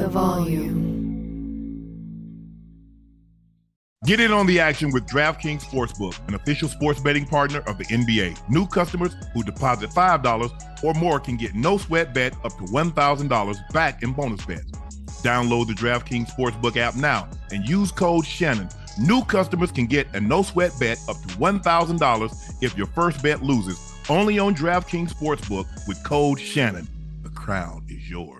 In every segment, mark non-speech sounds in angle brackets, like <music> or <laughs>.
the volume. Get in on the action with DraftKings Sportsbook, an official sports betting partner of the NBA. New customers who deposit $5 or more can get no sweat bet up to $1,000 back in bonus bets. Download the DraftKings Sportsbook app now and use code Shannon. New customers can get a no sweat bet up to $1,000 if your first bet loses. Only on DraftKings Sportsbook with code Shannon. The crown is yours.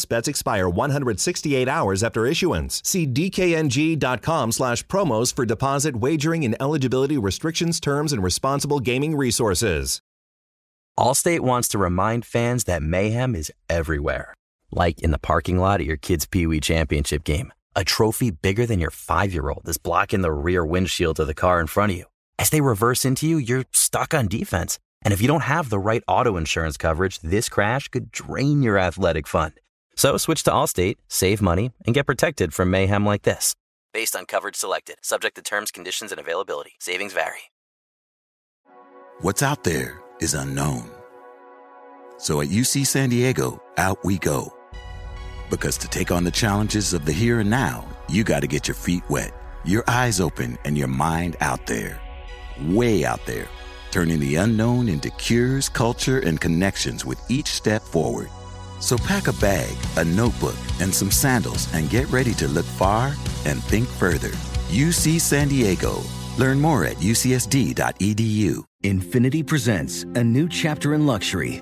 bets expire 168 hours after issuance. See dkng.com slash promos for deposit wagering and eligibility restrictions, terms, and responsible gaming resources. Allstate wants to remind fans that mayhem is everywhere. Like in the parking lot at your kid's Pee Wee Championship game. A trophy bigger than your five year old is blocking the rear windshield of the car in front of you. As they reverse into you, you're stuck on defense. And if you don't have the right auto insurance coverage, this crash could drain your athletic fund. So switch to Allstate, save money, and get protected from mayhem like this. Based on coverage selected, subject to terms, conditions, and availability. Savings vary. What's out there is unknown. So at UC San Diego, out we go. Because to take on the challenges of the here and now, you got to get your feet wet, your eyes open, and your mind out there. Way out there. Turning the unknown into cures, culture, and connections with each step forward. So pack a bag, a notebook, and some sandals and get ready to look far and think further. UC San Diego. Learn more at ucsd.edu. INFINITI presents a new chapter in luxury,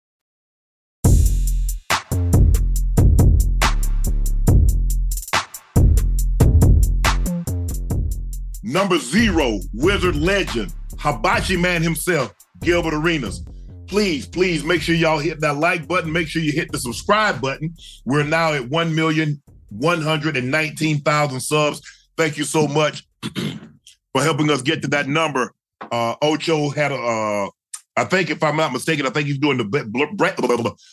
Number zero, Wizard legend, Hibachi Man himself, Gilbert Arenas. Please, please make sure y'all hit that like button. Make sure you hit the subscribe button. We're now at 1,119,000 subs. Thank you so much <clears throat> for helping us get to that number. Uh, Ocho had a, uh, I think if I'm not mistaken, I think he's doing the,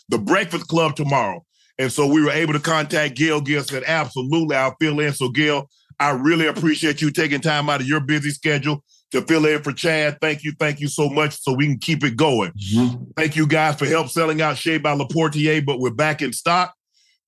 the Breakfast Club tomorrow. And so we were able to contact Gail. Gail said, absolutely, I'll fill in. So Gail, I really appreciate you taking time out of your busy schedule to fill in for Chad. Thank you, thank you so much, so we can keep it going. Mm-hmm. Thank you guys for help selling out Shea by Laportier, but we're back in stock.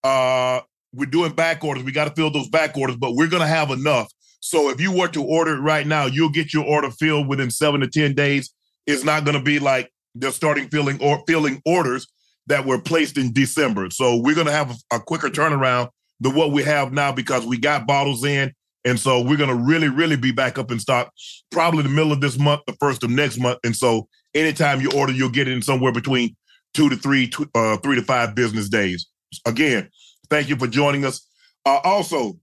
Uh, we're doing back orders. We got to fill those back orders, but we're gonna have enough. So if you were to order it right now, you'll get your order filled within seven to ten days. It's not gonna be like they're starting filling or filling orders that were placed in December. So we're gonna have a, a quicker turnaround than what we have now because we got bottles in and so we're going to really, really be back up in stock probably the middle of this month, the first of next month. And so anytime you order, you'll get it in somewhere between two to three, two, uh, three to five business days. Again, thank you for joining us. Uh, also,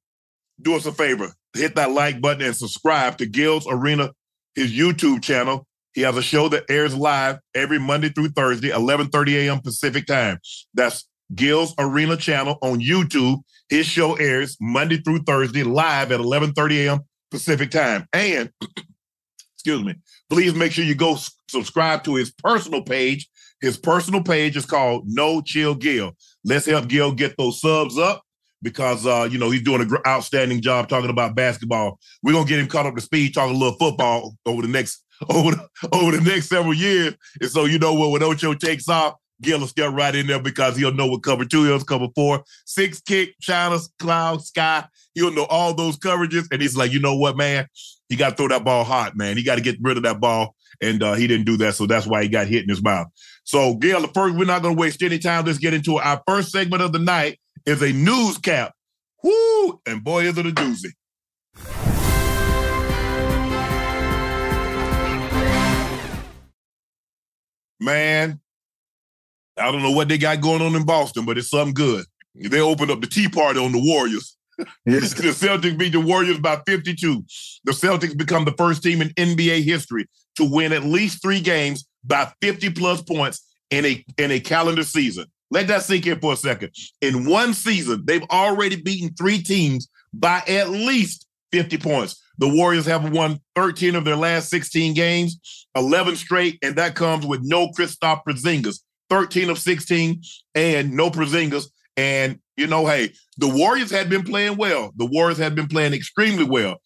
do us a favor, hit that like button and subscribe to Gil's Arena, his YouTube channel. He has a show that airs live every Monday through Thursday, 11:30 a.m. Pacific time. That's Gil's Arena channel on YouTube. His show airs Monday through Thursday live at 11:30 a.m. Pacific time. And <clears throat> excuse me, please make sure you go subscribe to his personal page. His personal page is called No Chill Gil. Let's help Gil get those subs up because uh, you know he's doing an gr- outstanding job talking about basketball. We're gonna get him caught up to speed talking a little football over the next <laughs> over the, over the next several years. And so you know what, when Ocho takes off, Gil will step right in there because he'll know what cover two is, cover four, six kick, China, cloud, sky. He'll know all those coverages. And he's like, you know what, man? He got to throw that ball hot, man. He got to get rid of that ball. And uh, he didn't do that. So that's why he got hit in his mouth. So, Gail, the first, we're not going to waste any time. Let's get into it. Our first segment of the night is a news cap. Woo! And boy, is it a doozy. Man, I don't know what they got going on in Boston, but it's something good. They opened up the tea party on the Warriors. Yes. <laughs> the Celtics beat the Warriors by 52. The Celtics become the first team in NBA history to win at least three games by 50 plus points in a in a calendar season. Let that sink in for a second. In one season, they've already beaten three teams by at least 50 points. The Warriors have won 13 of their last 16 games, 11 straight, and that comes with no Kristaps Porzingis. 13 of 16 and no Porzingis. And, you know, hey, the Warriors had been playing well. The Warriors had been playing extremely well.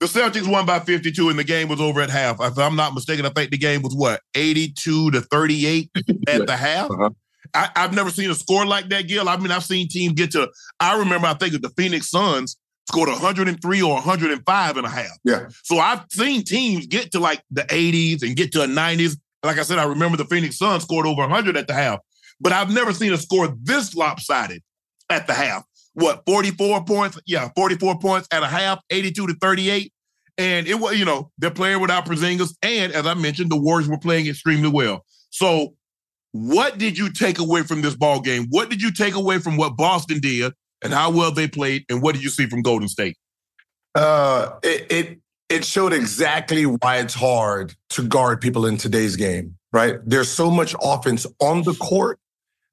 The Celtics won by 52 and the game was over at half. If I'm not mistaken, I think the game was what, 82 to 38 <laughs> at the half? Uh-huh. I, have never seen a score like that, Gil. I mean, I've seen teams get to, I remember, I think of the Phoenix Suns scored 103 or 105 and a half. Yeah. So I've seen teams get to like the 80s and get to a 90s. Like I said, I remember the Phoenix Suns scored over 100 at the half, but I've never seen a score this lopsided at the half. What, 44 points? Yeah, 44 points at a half, 82 to 38. And it was, you know, they're playing without Porzingis. And as I mentioned, the Warriors were playing extremely well. So what did you take away from this ball game? What did you take away from what Boston did and how well they played? And what did you see from Golden State? Uh, it, it it showed exactly why it's hard to guard people in today's game. Right? There's so much offense on the court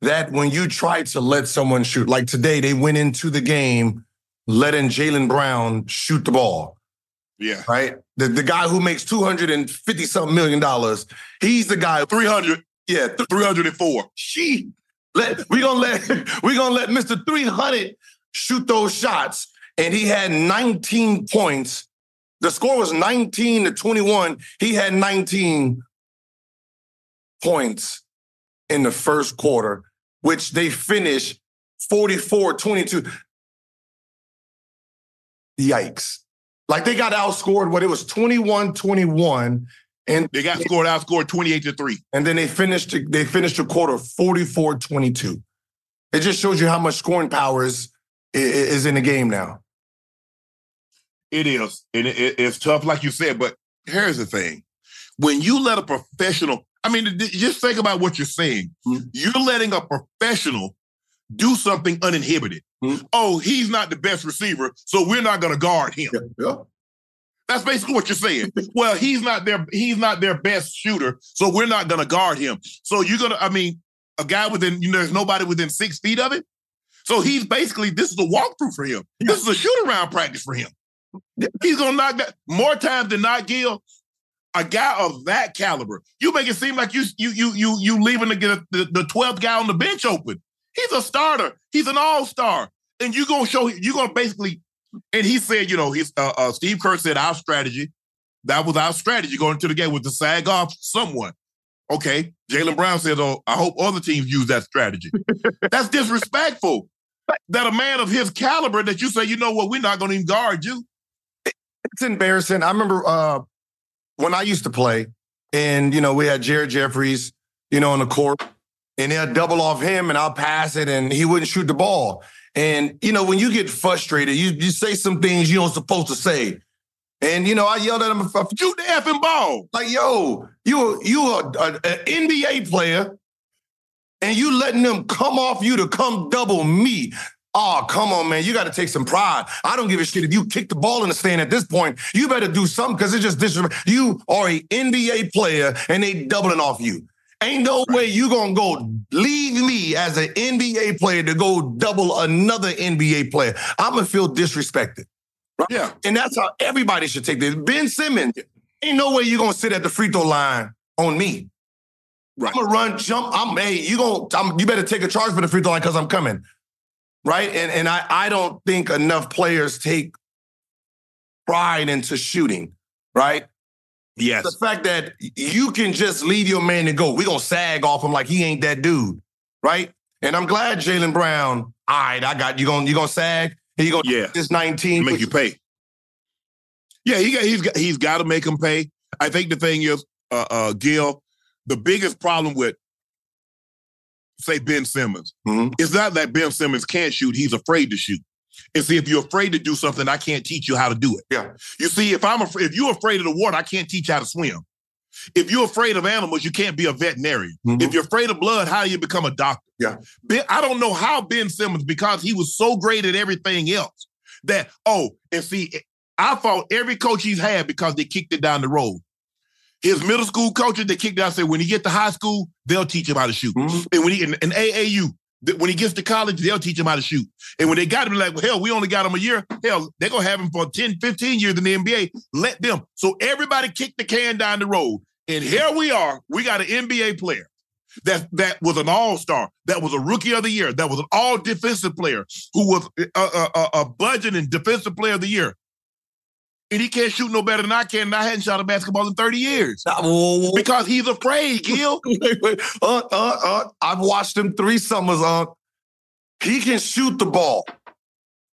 that when you try to let someone shoot, like today, they went into the game letting Jaylen Brown shoot the ball. Yeah. Right? The, the guy who makes 250 something million dollars, he's the guy 300. Yeah, 304. She let we gonna let <laughs> we gonna let Mr. 300 shoot those shots. And he had 19 points. The score was 19 to 21. He had 19 points in the first quarter, which they finished 44-22. Yikes. Like they got outscored what it was 21-21 and they got scored outscored 28 to 3. And then they finished they finished the quarter 44-22. It just shows you how much scoring power is, is in the game now. It is. And it, it's tough, like you said, but here's the thing. When you let a professional, I mean, just think about what you're saying. Mm-hmm. You're letting a professional do something uninhibited. Mm-hmm. Oh, he's not the best receiver, so we're not going to guard him. Yeah, yeah. That's basically what you're saying. <laughs> well, he's not their he's not their best shooter, so we're not gonna guard him. So you're gonna, I mean, a guy within, you know, there's nobody within six feet of it. So he's basically this is a walkthrough for him. Yeah. This is a shoot around practice for him. He's gonna knock that more times than not, Gil. A guy of that caliber, you make it seem like you you you you you leaving to get the, the 12th guy on the bench open. He's a starter. He's an all-star. And you're gonna show you're gonna basically and he said, you know, he's uh, uh, Steve Kerr said our strategy, that was our strategy going into the game was to sag off someone. Okay. Jaylen Brown says, Oh, I hope other teams use that strategy. <laughs> That's disrespectful. That a man of his caliber that you say, you know what, we're not gonna even guard you. It's embarrassing. I remember uh, when I used to play, and you know, we had Jared Jeffries, you know, on the court, and they'll double off him and I'll pass it, and he wouldn't shoot the ball. And you know, when you get frustrated, you you say some things you don't supposed to say. And you know, I yelled at him, "Shoot the effing ball!" Like, yo, you you are an NBA player, and you letting them come off you to come double me. Oh, come on, man. You got to take some pride. I don't give a shit if you kick the ball in the stand at this point. You better do something because it's just disrespect. You are a NBA player and they doubling off you. Ain't no way you gonna go leave me as an NBA player to go double another NBA player. I'm gonna feel disrespected. Right? Yeah. And that's how everybody should take this. Ben Simmons, ain't no way you gonna sit at the free throw line on me. Right. I'm gonna run, jump. I'm hey, you gonna I'm, you better take a charge for the free throw line because I'm coming. Right. And and I I don't think enough players take pride into shooting, right? Yes. The fact that you can just leave your man and go, we're gonna sag off him like he ain't that dude, right? And I'm glad Jaylen Brown, all right, I got you gonna you gonna sag? You gonna yeah. this 19 make you pay. Yeah, he got he's got he's got to make him pay. I think the thing is, uh, uh, Gil, the biggest problem with say Ben Simmons mm-hmm. is not that Ben Simmons can't shoot; he's afraid to shoot. And see, if you're afraid to do something, I can't teach you how to do it. Yeah. You see, if I'm af- if you're afraid of the water, I can't teach you how to swim. If you're afraid of animals, you can't be a veterinarian. Mhm. If you're afraid of blood, how do you become a doctor? Yeah. Ben, I don't know how Ben Simmons, because he was so great at everything else, that, oh, and see, I fought every coach he's had because they kicked it down the road. His middle school coaches, they kicked down, said when he get to high school, they'll teach him how to shoot. Mhm. And when he in, in AAU, when he gets to college, they'll teach him how to shoot. And when they got him, like, well, hell, we only got him a year. Hell, they're gonna have him for 10, 15 years in the NBA. Let them. So everybody kicked the can down the road. And here we are. We got an NBA player that that was an all-star, that was a rookie of the year, that was an all defensive player, who was uh, uh, uh, a, a, a, a budget and defensive player of the year. And he can't shoot no better than I can, and I hadn't shot a basketball in 30 years. Nah, whoa, whoa, Because he's afraid, Gil. <laughs> wait, wait. Uh, uh, uh, I've watched him three summers. Uh, he can shoot the ball.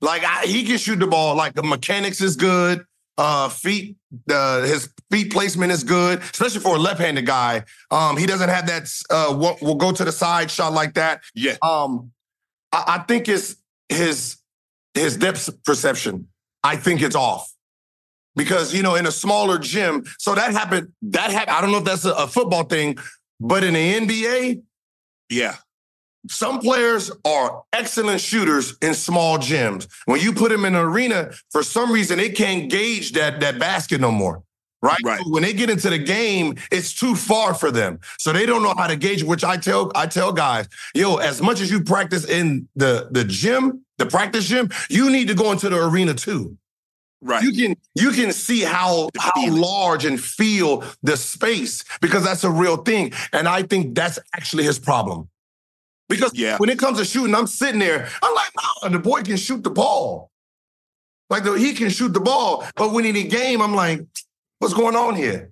Like I, he can shoot the ball. Like the mechanics is good. Uh, feet, uh, his feet placement is good, especially for a left-handed guy. Um, he doesn't have that. Uh, what will go to the side shot like that. Yeah. Um, I, I think it's his his depth perception. I think it's off because you know in a smaller gym. So that happened. That happened. I don't know if that's a, a football thing, but in the NBA, Yeah. some players are excellent shooters in small gyms. When you put them in an arena, for some reason they can't gauge that that basket no more. Right? Right. When they get into the game, it's too far for them. So they don't know how to gauge, which I tell I tell guys, yo, as much as you practice in the the gym, the practice gym, you need to go into the arena too. Right. You can you can see how how large and feel the space because that's a real thing. And I think that's actually his problem. Because Yeah. when it comes to shooting, I'm sitting there, I'm like, no, the boy can shoot the ball. Like the, he can shoot the ball, but when in the game, I'm like, what's going on here?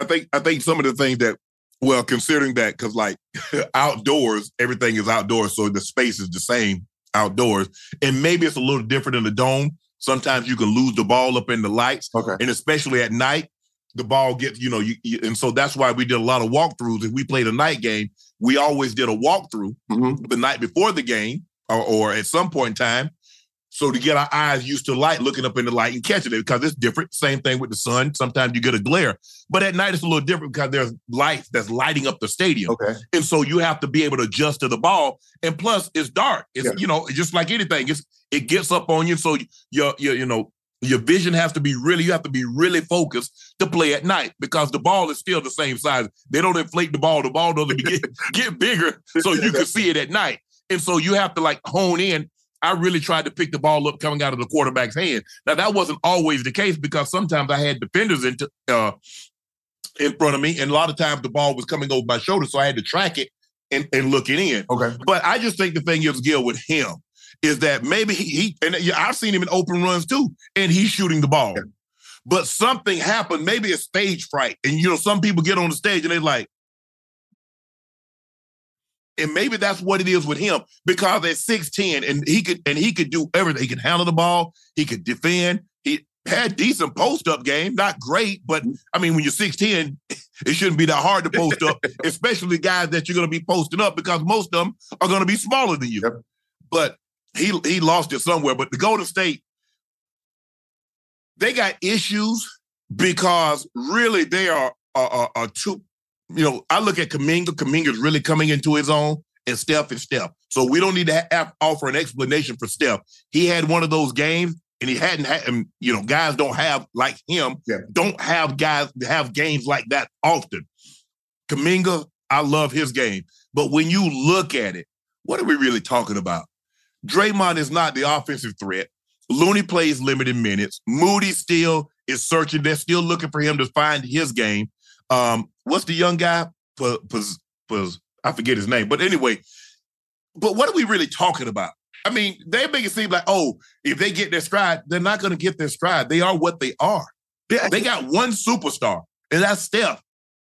I think I think some of the things that well, considering that, because like <laughs> outdoors, everything is outdoors, so the space is the same outdoors. And maybe it's a little different in the dome. Sometimes you can lose the ball up in the lights, Okay. and especially at night, the ball gets, you know, you, you and so that's why we did a lot of walkthroughs. If we played a night game, we always did a walkthrough Mhm. the night before the game or, or at some point in time. So to get our eyes used to light, looking up in the light and catching it because it's different. Same thing with the sun. Sometimes you get a glare, but at night it's a little different because there's lights that's lighting up the stadium, Okay. and so you have to be able to adjust to the ball. And plus, it's dark. It's Yeah. you know just like anything. It's it gets up on you, so your your you know your vision has to be really you have to be really focused to play at night because the ball is still the same size. They don't inflate the ball. The ball doesn't <laughs> get get bigger, so you can see it at night. And so you have to like hone in. I really tried to pick the ball up coming out of the quarterback's hand. Now that wasn't always the case because sometimes I had defenders into uh, in front of me, and a lot of times the ball was coming over my shoulder, so I had to track it and, and look it in. Okay. But I just think the thing is, Gil, with him is that maybe he, he and I've seen him in open runs too, and he's shooting the ball. Yeah. But something happened, maybe it's stage fright. And you know, some people get on the stage and they're like, and maybe that's what it is with him because at 6'10 and he could and he could do everything. He could handle the ball, he could defend, he had decent post-up game, not great, but I mean when you're 6'10, <laughs> it shouldn't be that hard to post up, <laughs> especially guys that you're gonna be posting up because most of them are gonna be smaller than you. Yep. But he he lost it somewhere. But the Golden State, they got issues because really they are a, are, are two. You know, I look at Kuminga. Kuminga's really coming into his own, and Steph is Steph. So we don't need to have, offer an explanation for Steph. He had one of those games, and he hadn't had. And, you know, guys don't have like him. Yeah. Don't have guys have games like that often. Kuminga, I love his game, but when you look at it, what are we really talking about? Draymond is not the offensive threat. Looney plays limited minutes. Moody still is searching. They're still looking for him to find his game. Um, what's the young guy? P- P- P- I forget his name. But anyway, but what are we really talking about? I mean, they make it seem like, oh, if they get their stride, they're not going to get their stride. They are what they are. Yeah. They got one superstar, and that's Steph.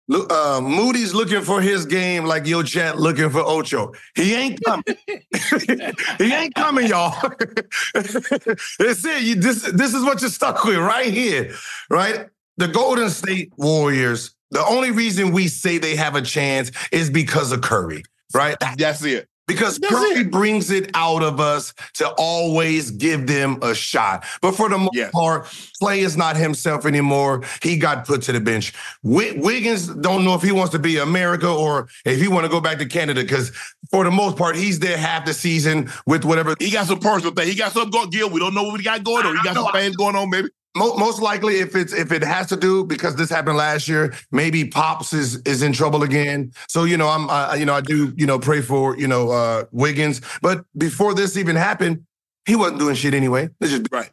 Look, uh, Moody's looking for his game like your chat looking for Ocho. He ain't coming. <laughs> <laughs> he ain't coming, y'all. <laughs> That's it. You, this, this is what you're stuck with right here, right? The Golden State Warriors, the only reason we say they have a chance is because of Curry, right? That's it. because That's Curry it. brings it out of us to always give them a shot. But for the most Yes. part, Clay is not himself anymore. He got put to the bench. Wi- Wiggins don't know if he wants to be America or if he want to go back to Canada because for the most part, he's there half the season with whatever. He got some personal thing. He got something going. Gil, we don't know what he got going on. He got some things going on, maybe. Mo- most likely, if it's if it has to do because this happened last year, maybe Pops is is in trouble again. So you know, I'm uh, you know I do you know pray for you know uh Wiggins. But before this even happened, he wasn't doing shit anyway. Let's just Right.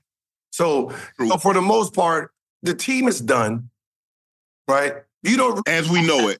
So, so for the most part, the team is done. Right? You don't. As we know it,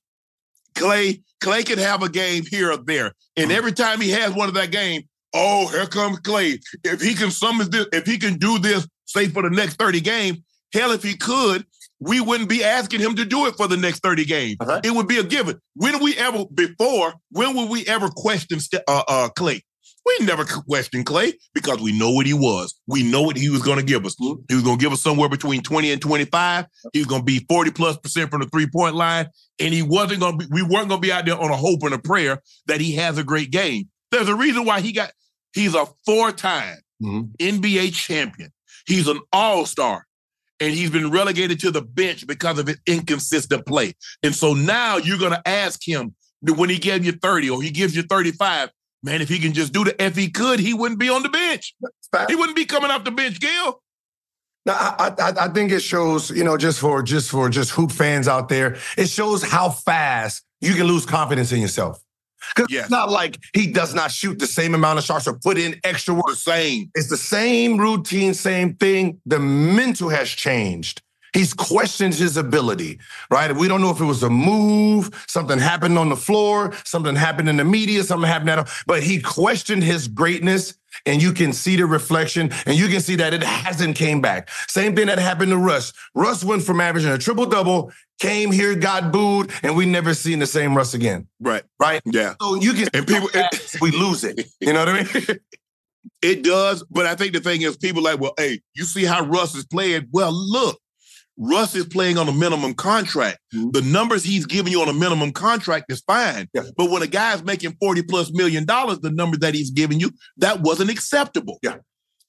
Clay Clay can have a game here or there, and every time he has one of that game, oh, here comes Clay. If he can summon this, if he can do this, say for the next thirty games, hell, if he could. We wouldn't be asking him to do it for the next 30 games. Uh-huh. It would be a given. When we ever before, when would we ever question uh, uh, Clay? We never questioned Clay because we know what he was. We know what he was going to give us. He was going to give us somewhere between 20 and 25. He was going to be 40 plus percent from the three point line. And he wasn't going to be, we weren't going to be out there on a hope and a prayer that he has a great game. There's a reason why he got, he's a four time Mhm. NBA champion. He's an all star. And he's been relegated to the bench because of his inconsistent play. And so now you're going to ask him when he gave you 30 or he gives you 35, man, if he can just do the, if he could, he wouldn't be on the bench. He wouldn't be coming off the bench, Gail. No, I, I I think it shows, you know, just for just for just hoop fans out there, it shows how fast you can lose confidence in yourself. Because Yes. it's not like he does not shoot the same amount of shots or put in extra work. The same. It's the same routine, same thing. The mental has changed. He's questioned his ability, right? We don't know if it was a move, something happened on the floor, something happened in the media, something happened at but he questioned his greatness and you can see the reflection and you can see that it hasn't came back. Same thing that happened to Russ. Russ went from averaging a triple double, came here, got booed, and we never seen the same Russ again, Right. right? Yeah. So you can And people, we lose it. You know what I mean? <laughs> It does, but I think the thing is, people like, well, hey, you see how Russ is playing? Well, look, Russ is playing on a minimum contract. Mhm. The numbers he's giving you on a minimum contract is fine. Yeah. But when a guy's making 40 plus million dollars, the number that he's giving you, that wasn't acceptable. Yeah.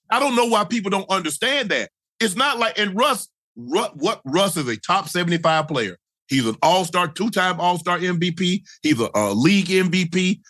I don't know why people don't understand that. It's not like, and Russ, Ru- what Russ is a top 75 player. He's an all-star, two-time all-star MVP. He's a, a league MVP.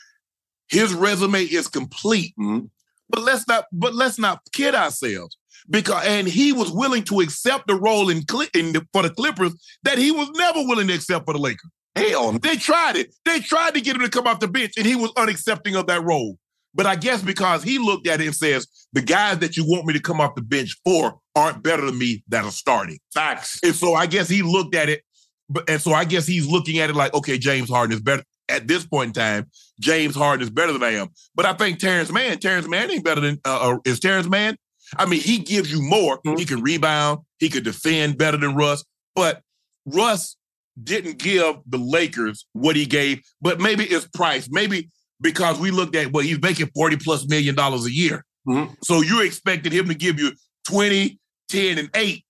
His resume is complete. Mhm. But let's not, but let's not kid ourselves. Because and he was willing to accept the role in, Cli- in the, for the Clippers that he was never willing to accept for the Lakers. Hell. They tried it. They tried to get him to come off the bench, and he was unaccepting of that role. But I guess because he looked at it and says, the guys that you want me to come off the bench for aren't better than me that are starting. Facts. And so I guess he looked at it, but and so I guess he's looking at it like, okay, James Harden is better at this point in time. James Harden is better than I am. But I think Terance Mann, Terance Mann ain't better than uh, uh, is Terance Mann. I mean, he gives you more. Mhm. He can rebound. He could defend better than Russ. But Russ didn't give the Lakers what he gave. But maybe it's price. Maybe because we looked at well, he's making forty plus million dollars a year. Mhm. So you expected him to give you 20, 10, and 8.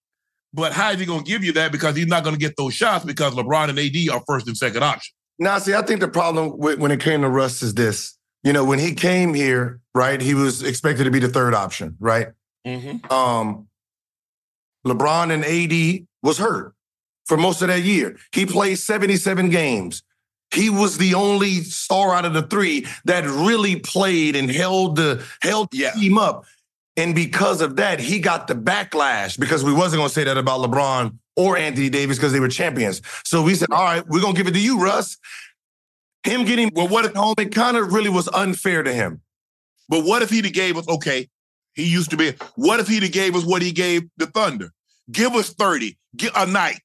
But how is he going to give you that? Because he's not going to get those shots because LeBron and AD are first and second option. Now, see, I think the problem with, when it came to Russ is this. You know, when he came here, right, he was expected to be the third option, right? Um, LeBron and AD was hurt for most of that year. He played 77 games. He was the only star out of the three that really played and held the held the Yeah. team up. And because of that, he got the backlash because we wasn't going to say that about LeBron or Anthony Davis because they were champions. So we said, all right, we're going to give it to you, Russ. Him getting well, what at home, it kind of really was unfair to him. But what if he'd have gave us, okay, he used to be, what if he'd gave us what he gave the Thunder? Give us 30 get a night.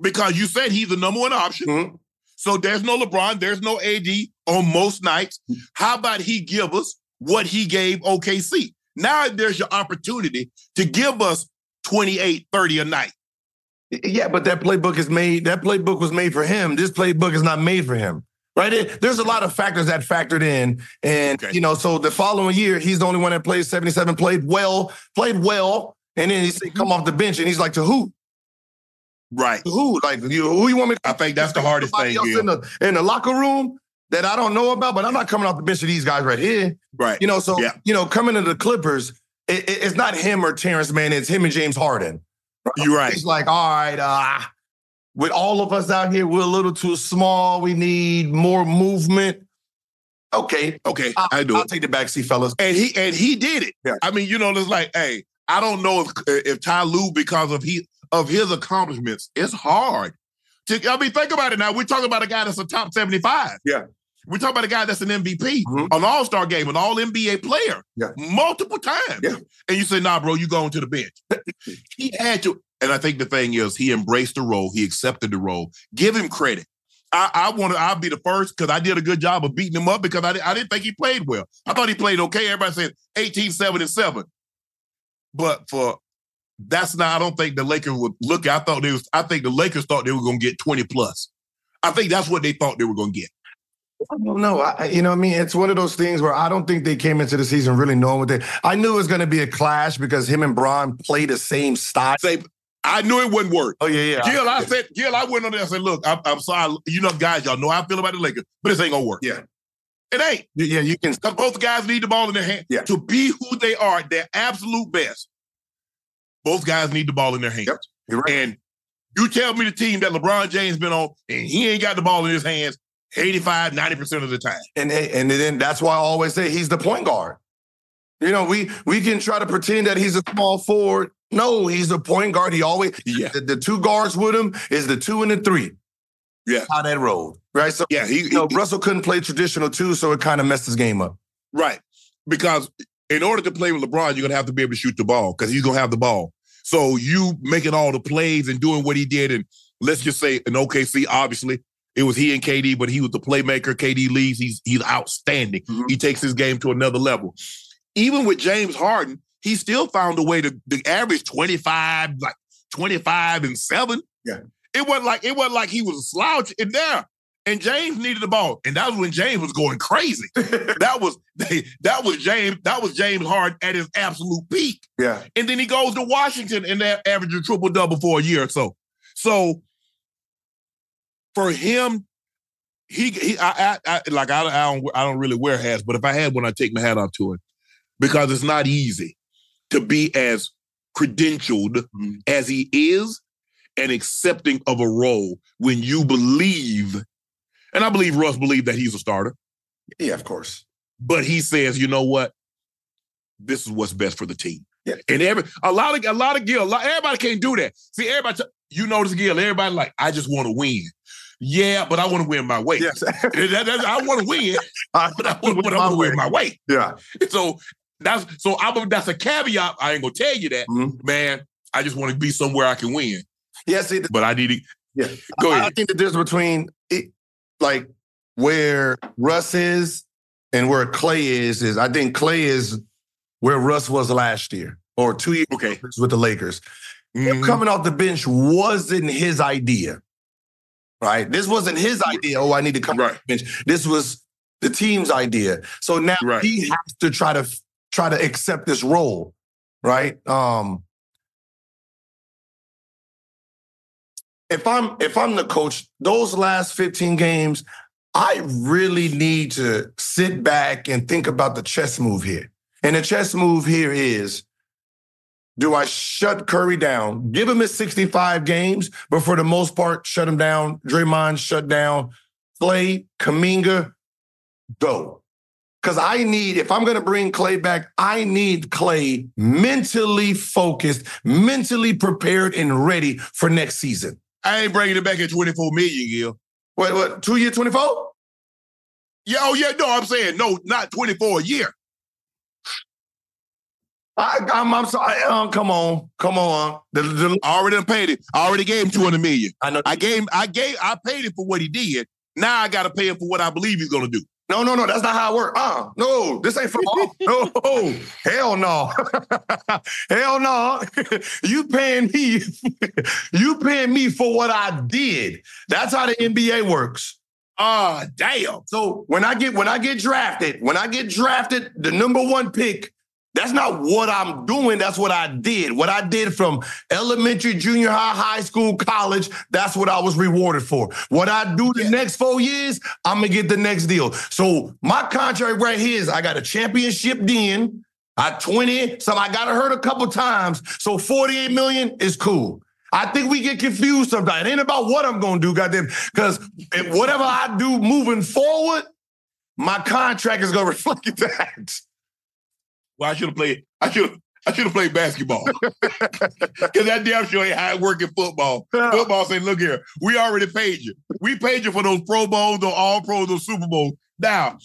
Because you said he's the number one option. Mhm. So there's no LeBron, there's no AD on most nights. How about he give us what he gave OKC? Now there's your opportunity to give us 28, 30 a night. Yeah, but that playbook is made. That playbook was made for him. This playbook is not made for him. Right? It- there's a lot of factors that factored in, and Okay. you know, so the following year, he's the only one that played 77, played well, played well, and then he said, "Come off the bench," and he's like, "To who? Right. To who? Like, you, who you want me?" To I think that's the hardest thing, else in the in the locker room. that I don't know about, but I'm not coming off the bench of these guys right here. Right. You know, so Yeah. you know, coming to the Clippers, it, it- it's not him or Terance Mann. it's him and James Harden. You're right. He's like, all right, uh, with all of us out here, we're a little too small. We need more movement. Okay, Okay, I'll, I do I'll it. take the back seat, fellas. And he and he did it. Yeah. I mean, you know, it's like, hey, I don't know if if Ty Lue, because of he of his accomplishments, it's hard. To, I mean, think about it now. We're talking about a guy that's a top 75. Yeah. We're talking about a guy that's an MVP, Mhm. an all-star game, an all NBA player, Yeah. multiple times. Yeah. And you say, nah, bro, you going to the bench. <laughs> he had to, and I think the thing is he embraced the role, he accepted the role. Give him credit. I, I want to. I'll be the first because I did a good job of beating him up because I, I didn't think he played well. I thought he played okay. Everybody said 18, 7, and 7. But for that's not, I don't think the Lakers would look. I thought they was, I think the Lakers thought they were gonna get 20 plus. I think that's what they thought they were gonna get. I don't know. I, you know what I mean? It's one of those things where I don't think they came into the season really knowing what they. I knew it was going to be a clash because him and Bron play the same style. Say, I knew it wouldn't work. Oh yeah, yeah. Gil, I said, Gil, I went on there and said, look, I'm, I'm sorry. You know, guys, y'all know how I feel about the Lakers, but this ain't gonna work. Yeah. It ain't. yeah, you can. Both guys need the ball in their hand Yeah. to be who they are, their absolute best. Both guys need the ball in their hands. Yep, you're right. And you tell me the team that LeBron James been on and he ain't got the ball in his hands 85, 90% of the time. And and then that's why I always say he's the point guard. You know, we we can try to pretend that he's a small forward. No, he's a point guard. He always Yeah. the, the two guards with him is the two and the three. Yeah. How that rolled. Right. So Yeah, he, you know, he- Russell couldn't play traditional two, so it kind of messed his game up. right. Because in order to play with LeBron, you're gonna have to be able to shoot the ball because he's gonna have the ball. So you making all the plays and doing what he did, and let's just say in OKC, obviously it was he and KD, but he was the playmaker. KD leaves, he's he's outstanding. Mhm. He takes his game to another level. Even with James Harden, he still found a way to, to average 25, like 25 and seven. Yeah. It wasn't like it wasn't like he was a slouch in there. And James needed the ball. And that was when James was going crazy. <laughs> that was that was James, that was James Harden at his absolute peak. Yeah. And then he goes to Washington and they're averaging triple double for a year or so. So for him, he he I, I, I like I, I don't I don't really wear hats, but if I had one, I'd take my hat off to it because it's not easy to be as credentialed Mhm. as he is and accepting of a role when you believe, and I believe Russ believed that he's a starter, Yeah, of course. but he says, you know what? This is what's best for the team. Yeah. And every a lot of a lot of Gil, lot, everybody can't do that. See, everybody, you notice Gil, everybody like, I just want to win. Yeah, but I want to win my way. Yes. <laughs> That- that- I want to win, <laughs> but I want to win my way. Yeah. So that's so I'm that's a caveat. I ain't gonna tell you that, Mhm. man. I just want to be somewhere I can win, Yeah. See, but I need to. Yeah. Go I- I think the difference between it, like where Russ is and where Clay is is I think Clay is where Russ was last year or two years Okay. with the Lakers. Him Mhm. coming off the bench wasn't his idea. Right? This wasn't his idea. Oh, I need to come off Right. the bench. This was the team's idea. So now Right. he has to try to try to accept this role. Right? Um if I'm if I'm the coach, those last 15 games, I really need to sit back and think about the chess move here. And the chess move here is do I shut Curry down, give him his 65 games, but for the most part, shut him down? Draymond shut down. Clay, Kuminga, go. Because I need, if I'm going to bring Clay back, I need Clay mentally focused, mentally prepared, and ready for next season. I ain't bringing it back at 24 million, Gil. What, what, two year 24? Yeah, oh yeah, no, I'm saying no, not 24 a year. I, I'm, I'm sorry. Um, come on, come on. The, the, I already paid it. I already gave him 200 million. I know. I gave I gave, I paid him for what he did. Now I gotta pay him for what I believe he's gonna do. No, no, no. That's not how it works. Uh, no, this ain't football. no, <laughs> hell no, <laughs> hell no. <laughs> you paying me, you paying me for what I did. That's how the NBA works. Ah, damn. So when I get when I get drafted, when I get drafted, the number one pick, That's not what I'm doing. That's what I did. What I did from elementary, junior high, high school, college, that's what I was rewarded for. What I do the yeah. next four years, I'm going to get the next deal. So my contract right here is I got a championship then. I 20, so I got hurt a couple times. So 48 million is cool. I think we get confused sometimes. It ain't about what I'm gonna do, goddamn. Because whatever I do moving forward, my contract is gonna <laughs> reflect that. Well, I should have played. I should. I should have played basketball. <laughs> <laughs> Because that damn sure ain't how it work in football. Yeah. Football saying, look here, we already paid you. We paid you for those Pro Bowls, those All Pros, those Super Bowls. Now,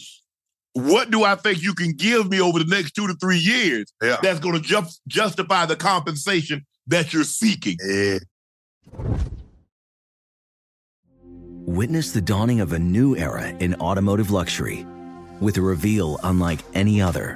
what do I think you can give me over the next two to three years yeah. that's going to ju- justify the compensation that you're seeking? Yeah. Witness the dawning of a new era in automotive luxury with a reveal unlike any other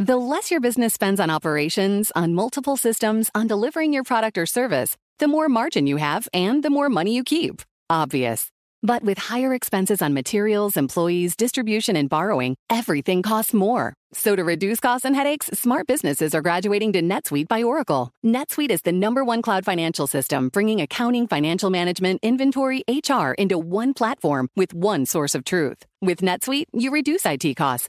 The less your business spends on operations, on multiple systems, on delivering your product or service, the more margin you have and the more money you keep. Obvious. But with higher expenses on materials, employees, distribution, and borrowing, everything costs more. So to reduce costs and headaches, smart businesses are graduating to NetSuite by Oracle. NetSuite is the number one cloud financial system, bringing accounting, financial management, inventory, HR into one platform with one source of truth. With NetSuite, you reduce IT costs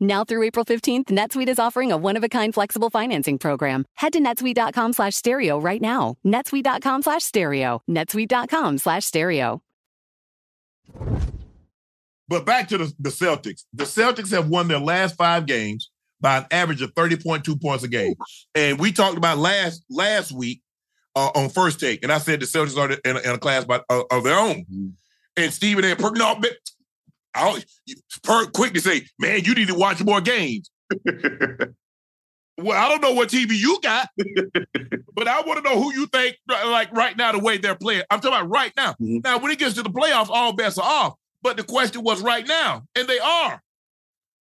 Now through April 15th, NetSuite is offering a one-of-a-kind flexible financing program. Head to netsuite.com slash stereo right now. netsuite.com slash stereo. netsuite.com slash stereo. But back to the, the Celtics. The Celtics have won their last five games by an average of 30.2 points a game. And we talked about last last week uh, on first take, and I said the Celtics are in a, in a class by, uh, of their own. Mm-hmm. And Stephen A. Perk, no, I'll Perk quick to say, man, you need to watch more games. <laughs> well, I don't know what TV you got, but I want to know who you think, like right now, the way they're playing. I'm talking about right now. Mm-hmm. Now, when it gets to the playoffs, all bets are off. But the question was right now, and they are.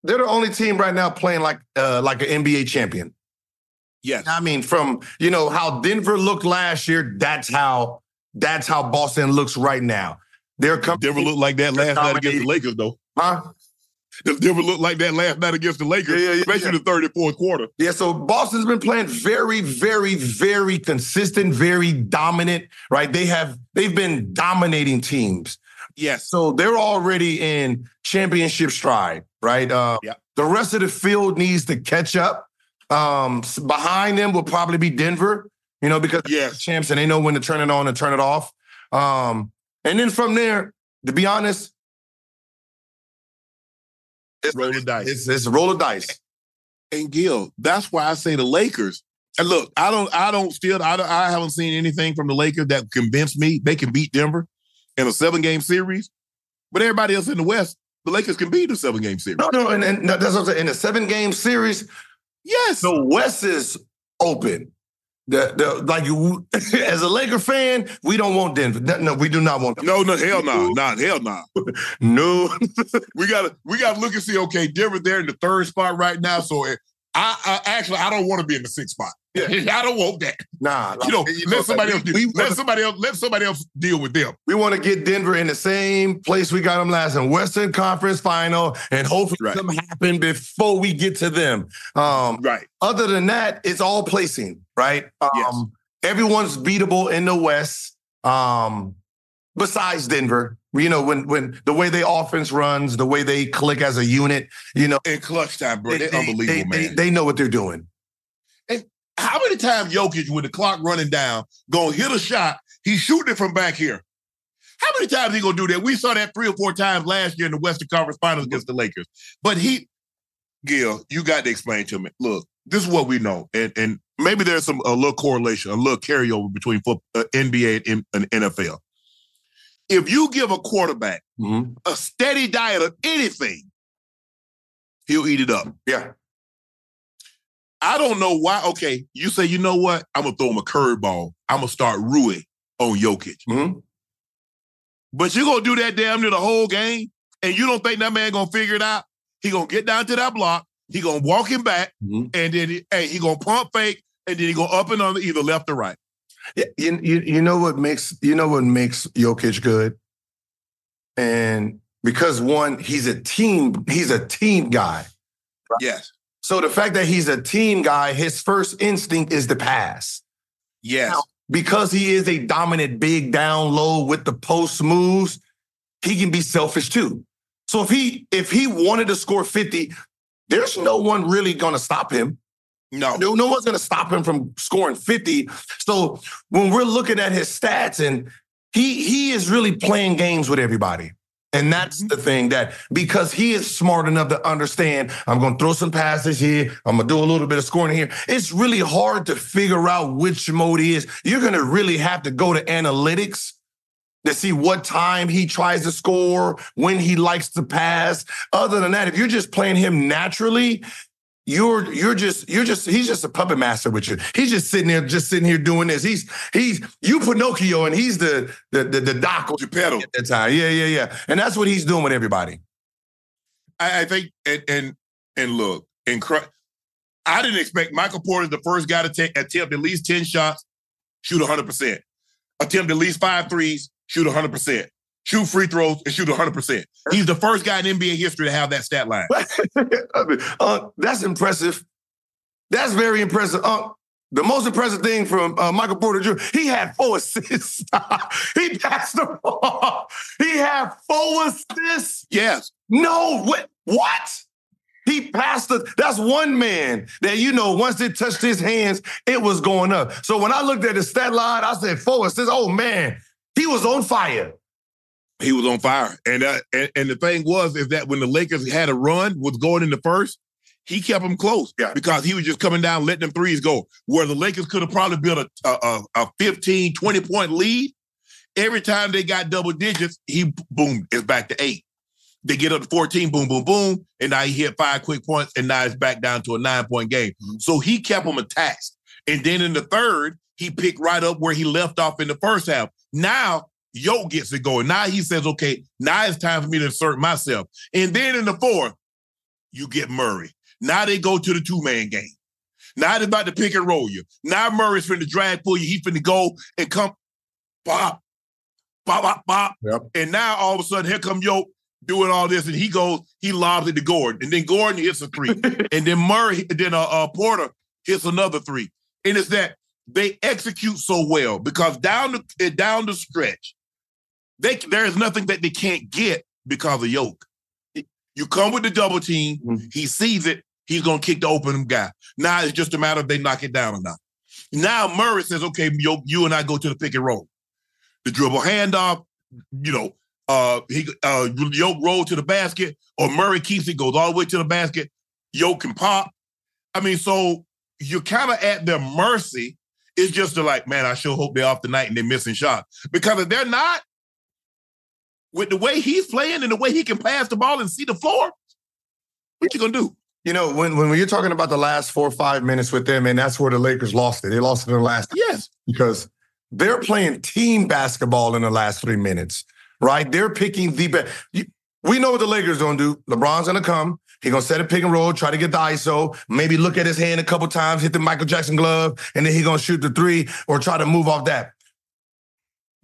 They're the only team right now playing like uh, like an NBA champion. Yes. I mean, from you know how Denver looked last year, that's how that's how Boston looks right now. They're coming. Denver looked like that last night against the Lakers, though. Huh? Denver looked like that last night against the Lakers, yeah, yeah, especially yeah. the third and fourth quarter. Yeah, so Boston's been playing very, very, very consistent, very dominant, right? They have they've been dominating teams. Yes. So they're already in championship stride, right? Uh, yeah. The rest of the field needs to catch up. Um, behind them will probably be Denver, you know, because yes. champs and they know when to turn it on and turn it off. Um, and then from there, to be honest, it's roll of dice. It's, it's a roll of dice. And Gil, that's why I say the Lakers. And look, I don't, I don't still, I, don't, I haven't seen anything from the Lakers that convinced me they can beat Denver in a seven game series. But everybody else in the West, the Lakers can beat a seven game series. No, no, and, and that's what I'm saying. In a seven game series, yes, the West is open. The, the like you <laughs> as a Laker fan, we don't want Denver. No, we do not want them. No, no, hell no, nah, hell no. <laughs> No, <laughs> We gotta we gotta look and see. Okay, Denver, they're in the third spot right now. So I, I actually I don't want to be in the sixth spot. Yeah. <laughs> I don't want that. nah. You know, let somebody else. we, let somebody else. Let somebody else deal with them. we want to get Denver in the same place we got them last in Western Conference Final, and hopefully Right. something happen before we get to them. Um, Right. other than that, it's all placing, right? Um, Yes. Everyone's beatable in the West, um, besides Denver. You know, when when the way they offense runs, the way they click as a unit, you know, In clutch time, bro, they, they're unbelievable, they, man. They, they know what they're doing. And how many times Jokic, with the clock running down, gonna hit a shot? He's shooting it from back here. How many times he gonna do that? We saw that three or four times last year in the Western Conference Finals against the Lakers. But he, Gil, you got to explain to me. Look, this is what we know, and and maybe there's some a little correlation, a little carryover between foot, uh, NBA and, and NFL. If you give a quarterback Mhm. a steady diet of anything, he'll eat it up. Yeah. I don't know why. Okay, you say, you know what? I'm gonna throw him a curveball. I'm gonna start Rui on Jokic. Mhm. But you're gonna do that damn near the whole game, and you don't think that man gonna figure it out? He gonna get down to that block. He gonna walk him back, Mhm. and then he, hey, he gonna pump fake, and then he go up and under either left or right. Yeah, you, you you know what makes you know what makes Jokic good, and because one, he's a team, he's a team guy. Yes, So the fact that he's a team guy, his first instinct is to pass. yes, Now, because he is a dominant big down low with the post moves, he can be selfish too. So if he if he wanted to score 50, there's no one really gonna stop him. No, No, no one's gonna stop him from scoring 50. So when we're looking at his stats, and he he is really playing games with everybody. And that's mm-hmm. the thing that because he is smart enough to understand, I'm gonna throw some passes here, I'm gonna do a little bit of scoring here. It's really hard to figure out which mode he is. You're gonna really have to go to analytics to see what time he tries to score, when he likes to pass. Other than that, if you're just playing him naturally, you're you're just you're just he's just a puppet master with you. He's just sitting there, just sitting here doing this. He's he's you Pinocchio and he's the the the, the doc Geppetto. at that time. Yeah, yeah, yeah. And that's what he's doing with everybody. I, I think, and and and look, incre- I didn't expect Michael Porter, the first guy to take attempt at least ten shots, shoot hundred percent, attempt at least five threes, shoot hundred percent, shoot free throws, and shoot hundred percent. He's the first guy in NBA history to have that stat line. <laughs> I mean, uh, that's impressive. That's very impressive. Uh, the most impressive thing from uh, Michael Porter Jr. He had four assists. <laughs> he passed the ball. He had four assists. Yes, No, what? What? He passed the. That's one man that you know. Once it touched his hands, it was going up. So when I looked at the stat line, I said four assists. Oh man, he was on fire. He was on fire, and uh, and, and the thing was is that when the Lakers had a run, was going in the first. He kept them close Yeah. because he was just coming down, letting them threes go. Where the Lakers could have probably built a, a, a, a 15, 20 point lead. Every time they got double digits, he boom, it's back to eight. They get up to 14, boom, boom, boom. And now he hit five quick points, and now it's back down to a nine point game. So he kept them attached. And then in the third, he picked right up where he left off in the first half. Now, Yo gets it going. Now he says, okay, now it's time for me to insert myself. And then in the fourth, you get Murray. Now they go to the two man game. Now they're about to pick and roll you. Now Murray's finna drag pull you. He finna go and come, pop, pop, pop, pop. Yep. And now all of a sudden, here come Yo doing all this, and he goes, he lobs it to Gordon, and then Gordon hits a three, <laughs> and then Murray, then uh, uh, Porter hits another three. And it's that they execute so well because down the eh, down the stretch, they there is nothing that they can't get because of Yoke. You come with the double team, Mhm. he sees it, he's gonna kick the open guy. Now it's just a matter of they knock it down or not. Now Murray says, okay, Yoke, you and I go to the pick and roll. The dribble handoff, you know, uh he uh Yoke roll to the basket, or Murray keeps it, goes all the way to the basket, Yoke can pop. I mean, so you're kind of at their mercy. It's just like, man, I sure hope they're off tonight and they're missing shots. Because if they're not, with the way he's playing and the way he can pass the ball and see the floor, what you gonna do? You know, when, when you're talking about the last four or five minutes with them, and that's where the Lakers lost it. They lost it in the last Yes. because they're playing team basketball in the last three minutes, right? They're picking the best. We know what the Lakers gonna do. LeBron's gonna come. He gonna set a pick and roll, try to get the ISO, maybe look at his hand a couple times, hit the Michael Jackson glove, and then he gonna shoot the three or try to move off that.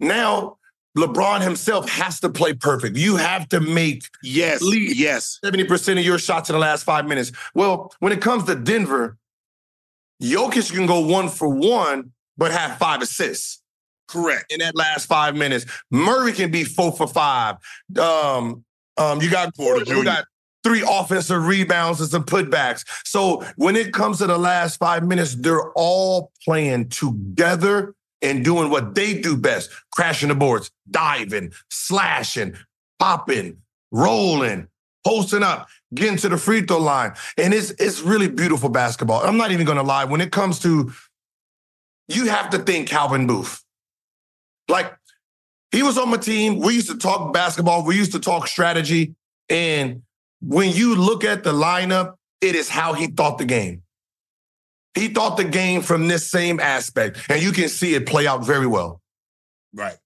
Now, LeBron himself has to play perfect. You have to make Yes. Yes. 70% of your shots in the last five minutes. Well, when it comes to Denver, Jokic can go one for one, but have five assists Correct. in that last five minutes. Murray can be four for five. Um, um, you got Porter Jr.. got three offensive rebounds and some putbacks. So when it comes to the last five minutes, they're all playing together and doing what they do best: crashing the boards, diving, slashing, popping, rolling, posting up, getting to the free throw line. And it's it's really beautiful basketball. I'm not even gonna lie. When it comes to you have to think Calvin Booth. Like he was on my team. We used to talk basketball. We used to talk strategy. And when you look at the lineup, it is how he thought the game. He thought the game from this same aspect, and you can see it play out very well. Right.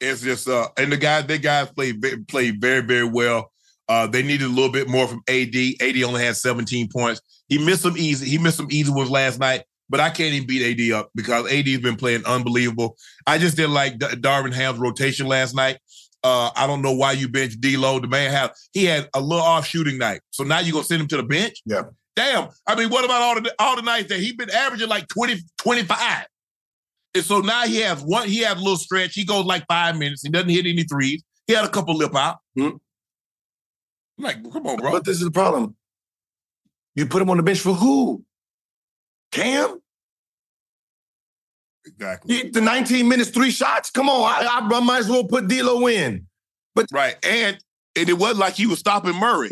It's just uh and the guys, they guys played played very, very well. Uh they needed a little bit more from AD. AD only had 17 points. He missed some easy, he missed some easy ones last night, but I can't even beat AD up because AD's been playing unbelievable. I just didn't like D- Darvin Ham's rotation last night. Uh, I don't know why you bench D-Lo. The man have he had a little off shooting night. So now you're gonna send him to the bench? Yeah. Damn. I mean, what about all the all the nights that he been averaging like 20, 25? And so now he has one, he has a little stretch. He goes like five minutes. He doesn't hit any threes. He had a couple lip out. Hmm. I'm like, come on, bro. But this is the problem. You put him on the bench for who? Cam? Exactly. He- the 19 minutes, three shots? Come on, I, I might as well put D'Lo in. But right. And and it wasn't like he was stopping Murray.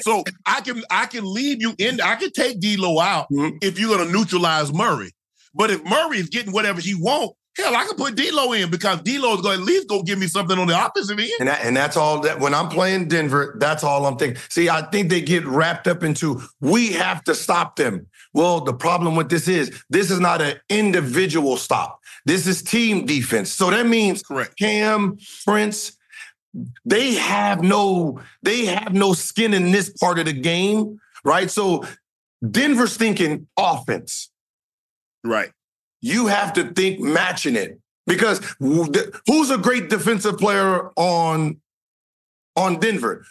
So I can I can leave you in. I can take D'Lo out Mhm. if you're gonna neutralize Murray. But if Murray is getting whatever he wants, hell, I can put D'Lo in because D'Lo is going to at least go give me something on the offensive end. And that, and that's all that when I'm playing Denver, that's all I'm thinking. See, I think they get wrapped up into we have to stop them. Well, the problem with this is this is not an individual stop. This is team defense. So that means Correct. Cam, Prince, they have no they have no skin in this part of the game, right? So Denver's thinking offense. Right. You have to think matching it because who's a great defensive player on on Denver?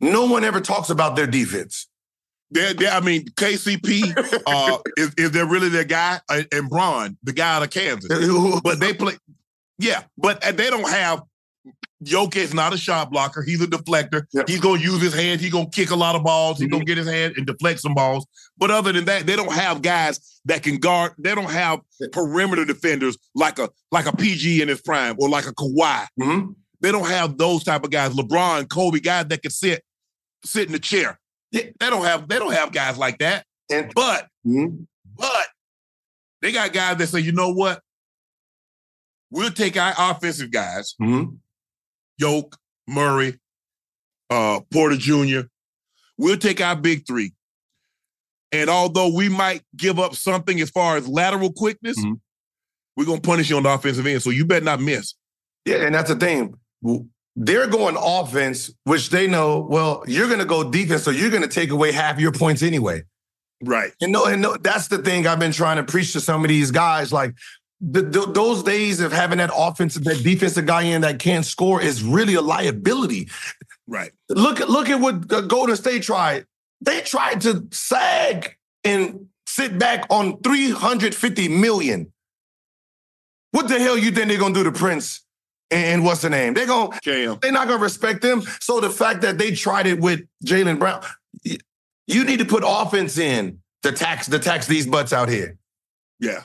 No one ever talks about their defense. They're, they're- I mean, KCP <laughs> uh, is, is there really their guy? Uh, And Braun, the guy out of Kansas. <laughs> But they play, yeah, but they don't have. Jokic's not a shot blocker. He's a deflector. Yeah. He's gonna use his hands. He's gonna kick a lot of balls. He's gonna get his hand and deflect some balls. But other than that, they don't have guys that can guard. They don't have perimeter defenders like a like a PG in his prime or like a Kawhi. Mhm. They don't have those type of guys. LeBron, Kobe, guys that can sit sit in the chair. Yeah. They don't have they don't have guys like that. And But Mhm. but they got guys that say, you know what? We'll take our offensive guys, Mhm. Yoke, Murray, uh, Porter Jr. We'll take our big three. And although we might give up something as far as lateral quickness, Mhm. we're gonna punish you on the offensive end. So you better not miss. yeah, and that's the thing. They're going offense, which they know. Well, you're going to go defense, so you're going to take away half your points anyway. Right. And no, and no, that's the thing I've been trying to preach to some of these guys. Like the, the- those days of having that offensive, that defensive guy in that can't score is really a liability. Right. Look at look at what the Golden State tried. They tried to sag and sit back on 350 million. What the hell you think they're gonna do to Prince and what's the name? They're gonna Cam. they're not gonna respect them. So the fact that they tried it with Jaylen Brown, you need to put offense in to tax to tax these butts out here. Yeah.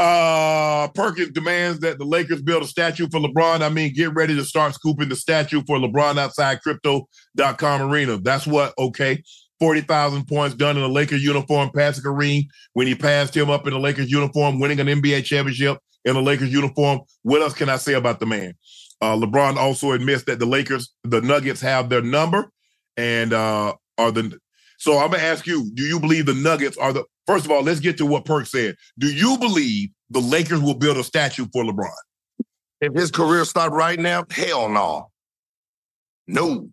Uh Perkins demands that the Lakers build a statue for LeBron. I mean, get ready to start scooping the statue for LeBron outside crypto.com arena. That's what, okay. 40,000 points done in a Lakers uniform, passing Kareem when he passed him up in a Lakers uniform, winning an NBA championship in a Lakers uniform. What else can I say about the man? Uh, LeBron also admits that the Lakers, the Nuggets have their number and uh, are the So I'm gonna ask you: Do you believe the Nuggets are the? First of all, let's get to what Perk said. Do you believe the Lakers will build a statue for LeBron? If his career stopped right now, hell no. No.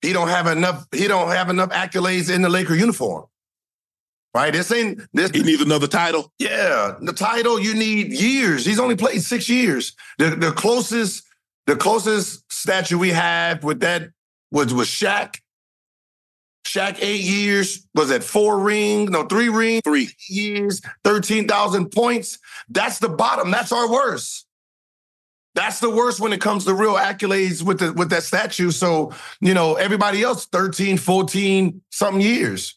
He don't have enough, he don't have enough accolades in the Laker uniform. Right? This ain't this He needs another title. yeah, the title you need years. He's only played six years. The the closest, the closest statue we have with that was with Shaq. Shaq eight years was at four rings, no three rings, Three. years, thirteen thousand points. That's the bottom. That's our worst. That's the worst when it comes to real accolades with the with that statue. So, you know, everybody else 13, 14 something years.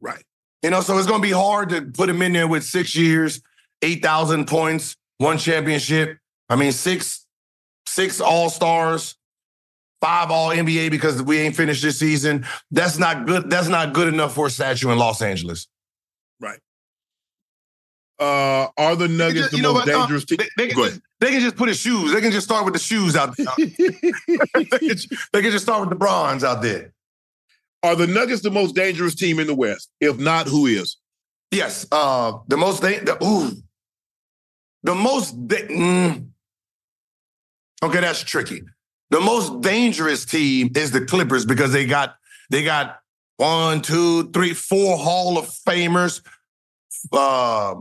Right. You know, so it's going to be hard to put him in there with six years, 8,000 points, one championship. I mean, six, six all stars, five all NBA because we ain't finished this season. That's not good. That's not good enough for a statue in Los Angeles. Right. Uh, are the Nuggets just- the most what, uh, dangerous team? They, they can just, they can just put his shoes. They can just start with the shoes out there. <laughs> they, can, just- they can just start with the bronze out there. Are the Nuggets the most dangerous team in the West? If not, who is? Yes. Uh, the most they the, ooh, the most da- mm. okay, that's tricky. The most dangerous team is the Clippers because they got they got one, two, three, four Hall of Famers, uh,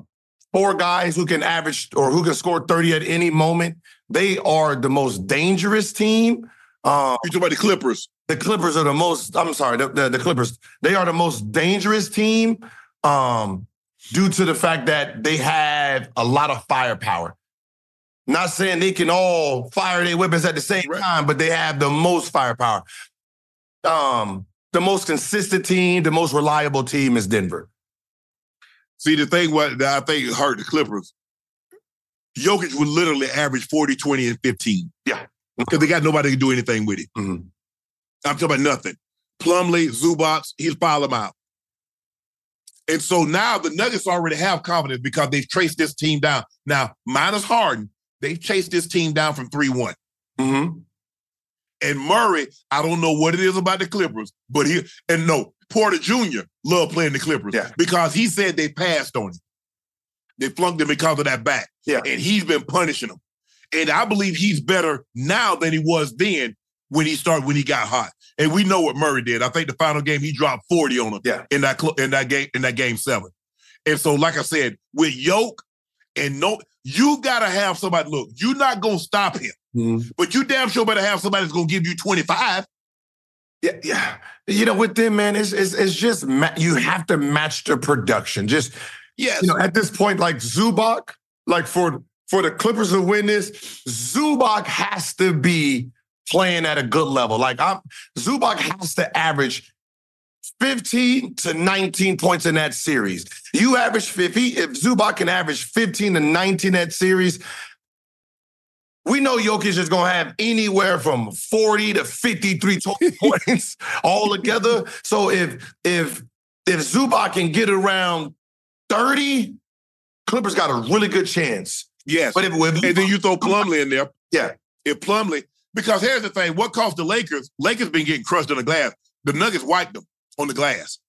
four guys who can average or who can score 30 at any moment. They are the most dangerous team. Um, You talking about the Clippers? the Clippers are the most. I'm sorry, the, the, the Clippers. They are the most dangerous team, um, due to the fact that they have a lot of firepower. Not saying they can all fire their weapons at the same Right. time, but they have the most firepower. Um, the most consistent team, the most reliable team is Denver. See, the thing what that I think hurt the Clippers, Jokic would literally average 40, 20, and 15. Yeah. Because they got nobody to do anything with it. Mhm. I'm talking about nothing. Plumlee, Zubac, he'll file them out. And so now the Nuggets already have confidence because they've traced this team down. Now, minus Harden, they've chased this team down from 3-1. Mm-hmm. And Murray, I don't know what it is about the Clippers, but he and no, Porter Jr. loved playing the Clippers Yeah. because he said they passed on him. They flunked him because of that back. Yeah. And he's been punishing them. And I believe he's better now than he was then when he started when he got hot. And we know what Murray did. I think the final game he dropped 40 on him Yeah. in that cl- in that game in that game seven. And so, like I said, with Yoke and no, you gotta have somebody. Look, you're not gonna stop him. Mm-hmm. But you damn sure better have somebody that's gonna give you 25. Yeah, yeah. You know, with them, man, it's it's, it's just ma- you have to match the production. Just Yes. you know, at this point, like Zubac, like for for the Clippers to win this, Zubac has to be playing at a good level. Like I'm Zubac has to average 15 to 19 points in that series. You average 50, if Zubac can average 15 to 19 in that series, we know Jokic is going to have anywhere from 40 to 53 total <laughs> points all together. So if if if Zubac can get around 30, Clippers got a really good chance. yes. But if, if and then you throw Plumlee in there. Yeah. If Plumlee, because here's the thing: what cost the Lakers? Lakers been getting crushed on the glass. The Nuggets wiped them on the glass.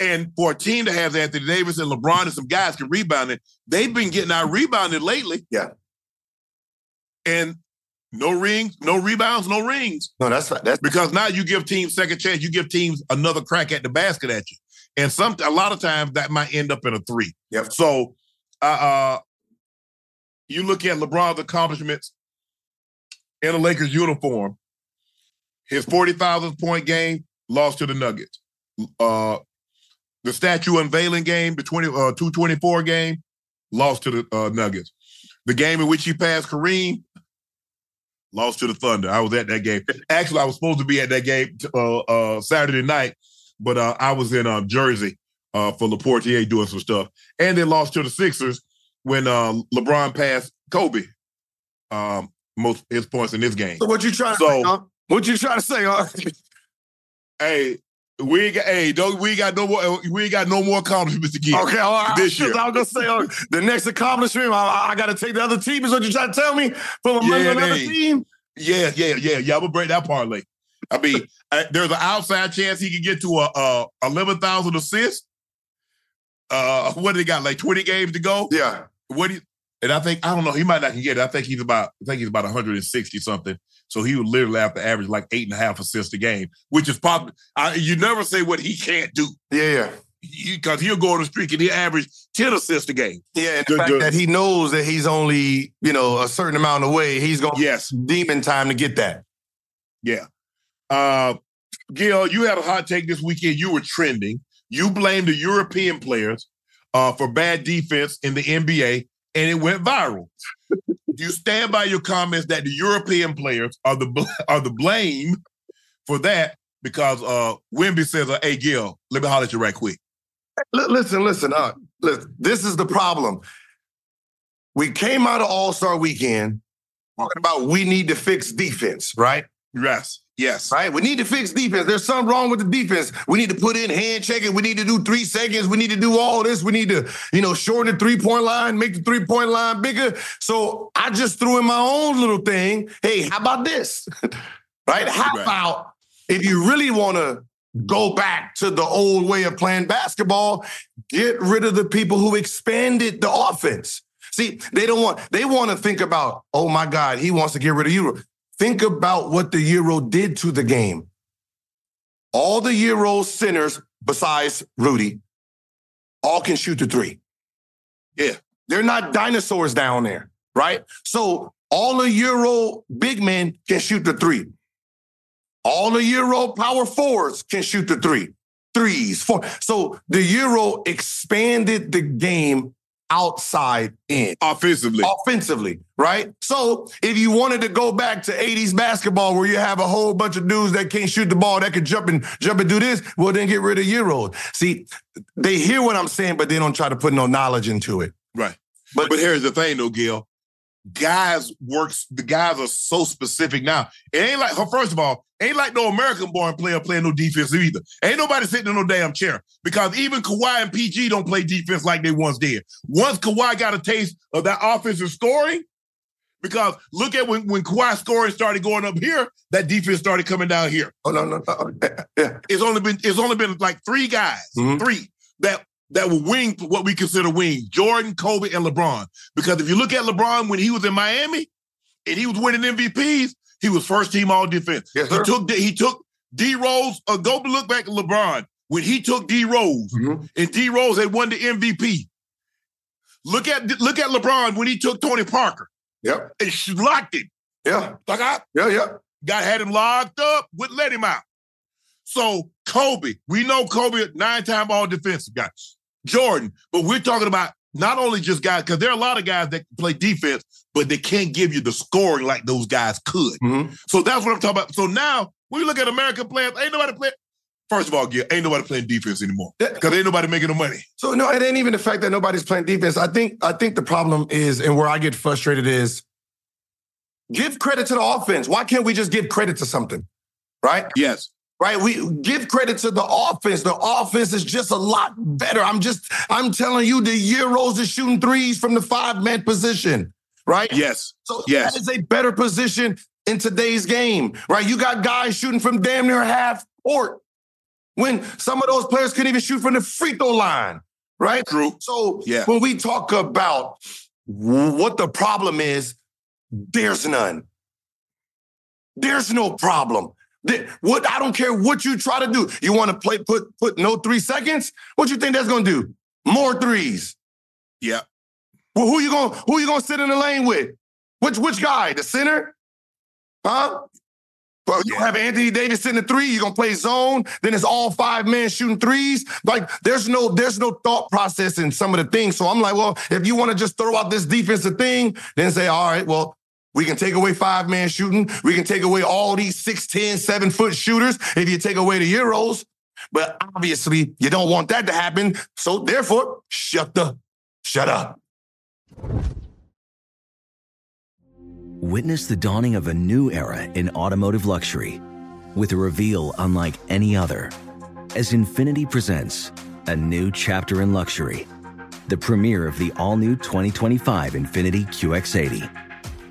And for a team to have Anthony Davis and LeBron and some guys can rebound it, they've been getting out rebounded lately. Yeah. And no rings, no rebounds, no rings. no, that's that's Because now you give teams second chance, you give teams another crack at the basket at you. And some a lot of times that might end up in a three. Yep. So uh, uh you look at LeBron's accomplishments in a Lakers uniform, his 40,000 point game lost to the Nuggets. Uh the statue unveiling game, the 20 uh 224 game, lost to the uh, Nuggets. The game in which he passed Kareem, lost to the Thunder. I was at that game. Actually, I was supposed to be at that game uh, uh, Saturday night, but uh, I was in uh, Jersey uh, for Laportier doing some stuff, and they lost to the Sixers when uh, LeBron passed Kobe um, most his points in this game. so what you trying to So- say, huh? What you trying to say, huh? <laughs> Hey, we ain't got hey, don't we ain't got no more we ain't got no more accomplishments to give. Okay, all right. This year. I was gonna say uh, the next accomplishment. I, I got to take the other team. Is what you trying to tell me? From a money Yeah, on another team? Yeah, yeah, yeah, yeah. I'm gonna break that parlay. I mean, uh, there's an outside chance he could get to a, a eleven thousand assists. Uh, what do they got? Like twenty games to go. Yeah. What do you, and I think I don't know. He might not can get it. I think he's about. I think he's about 160 something. So he would literally have to average like eight and a half assists a game, which is probably. I, you never say what he can't do. Yeah, yeah. Because he'll go on the streak and he average 10 assists a game. Yeah, and the, the fact the, that he knows that he's only, you know, a certain amount away, he's gonna yes. demon time to get that. Yeah. Uh Gil, you had a hot take this weekend. You were trending. You blamed the European players uh, for bad defense in the NBA, and it went viral. Do you stand by your comments that the European players are the are the blame for that? Because uh, Wemby says, uh, "Hey, Gil, let me holler at you right quick." Listen, listen, uh, listen. This is the problem. We came out of All Star Weekend talking about we need to fix defense, right? Yes. Yes. Right? We need to fix defense. There's something wrong with the defense. We need to put in hand checking. We need to do three seconds. We need to do all this. We need to, you know, shorten the three-point line, make the three-point line bigger. So I just threw in my own little thing. Hey, how about this? <laughs> right? How right. about if you really want to go back to the old way of playing basketball, get rid of the people who expanded the offense. See, they don't want, they want to think about, oh my God, he wants to get rid of you. Think about what the Euro did to the game. All the Euro centers, besides Rudy, all can shoot the three. Yeah. They're not dinosaurs down there, right? So all the Euro big men can shoot the three. All the Euro power fours can shoot the three. Threes, four. So the Euro expanded the game outside in. Offensively. Offensively, right? So if you wanted to go back to 80s basketball where you have a whole bunch of dudes that can't shoot the ball, that could jump and jump and do this, well, then get rid of Euros. See, they hear what I'm saying, but they don't try to put no knowledge into it. Right. But, but here's the thing though, Gil guys works. The guys are so specific now. It ain't like first of all, ain't like no American born player playing no defense either. Ain't nobody sitting in no damn chair because even Kawhi and PG don't play defense like they once did. Once Kawhi got a taste of that offensive scoring, because look at when when Kawhi scoring started going up here, that defense started coming down here. Oh no no, no. yeah. It's only been it's only been like three guys, mm-hmm. three that that were wing what we consider wings Jordan, Kobe, and LeBron. Because if you look at LeBron when he was in Miami and he was winning MVPs, he was first team all defense. Yes, he took he took D Rose. Uh, go look back at LeBron when he took D Rose mm-hmm. and D Rose had won the MVP. Look at look at LeBron when he took Tony Parker. Yep. And locked him. Yeah. Like I, yeah, yeah. Got had him locked up, wouldn't let him out. So Kobe, we know Kobe, nine-time all defensive guy. Jordan, but we're talking about not only just guys, because there are a lot of guys that play defense, but they can't give you the scoring like those guys could. Mm-hmm. So that's what I'm talking about. So now when you look at American players, ain't nobody playing. First of all, Gil, ain't nobody playing defense anymore because ain't nobody making the money. So no, it ain't even the fact that nobody's playing defense. I think I think the problem is, and where I get frustrated is, give credit to the offense. Why can't we just give credit to something? Right? Yes right? We give credit to the offense. The offense is just a lot better. I'm just, I'm telling you, the Euros are shooting threes from the five man position, right? Yes. So yes. that is a better position in today's game, right? You got guys shooting from damn near half court when some of those players couldn't even shoot from the free throw line, right? True. So yeah. when we talk about what the problem is, there's none. There's no problem. What I don't care what you try to do. You want to play put put no three seconds? What you think that's gonna do? More threes. Yeah. Well, who you gonna who you gonna sit in the lane with? Which which guy? The center? Huh? Well, you have Anthony Davis sitting the three. You're gonna play zone. Then it's all five men shooting threes. Like there's no there's no thought process in some of the things. So I'm like, well, if you want to just throw out this defensive thing, then say, all right, well, we can take away five man shooting. We can take away all these 6'10, seven foot shooters if you take away the Euros. But obviously, you don't want that to happen. So therefore, shut the, shut up. Witness the dawning of a new era in automotive luxury with a reveal unlike any other as INFINITI presents a new chapter in luxury, the premiere of the all new 2025 INFINITI QX80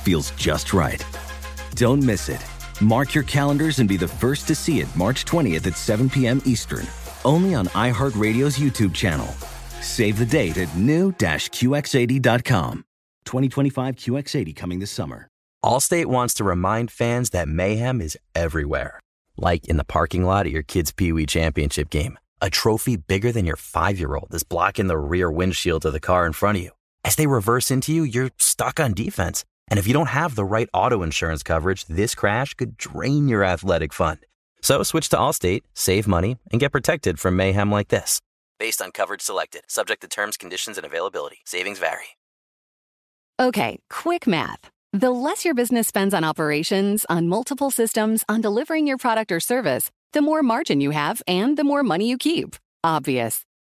feels just right. Don't miss it. Mark your calendars and be the first to see it March 20th at 7 p.m. Eastern, only on iHeartRadio's YouTube channel. Save the date at new-QX80.com. 2025 QX80 coming this summer. Allstate wants to remind fans that mayhem is everywhere. Like in the parking lot at your kid's Pee Wee Championship game. A trophy bigger than your five year old is blocking the rear windshield of the car in front of you. As they reverse into you, you're stuck on defense. And if you don't have the right auto insurance coverage, this crash could drain your athletic fund. So switch to Allstate, save money, and get protected from mayhem like this. Based on coverage selected, subject to terms, conditions, and availability. Savings vary. Okay, quick math. The less your business spends on operations, on multiple systems, on delivering your product or service, the more margin you have and the more money you keep. Obvious.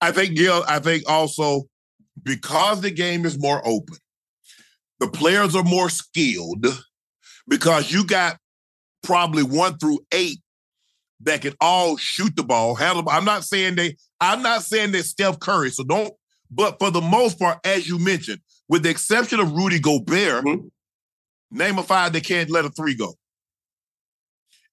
I think Gil, I think also because the game is more open, the players are more skilled because you got probably one through eight that can all shoot the ball, handle. I'm not saying they, I'm not saying they're Steph Curry, so don't. But for the most part, as you mentioned, with the exception of Rudy Gobert, mm-hmm. name a five that can't let a three go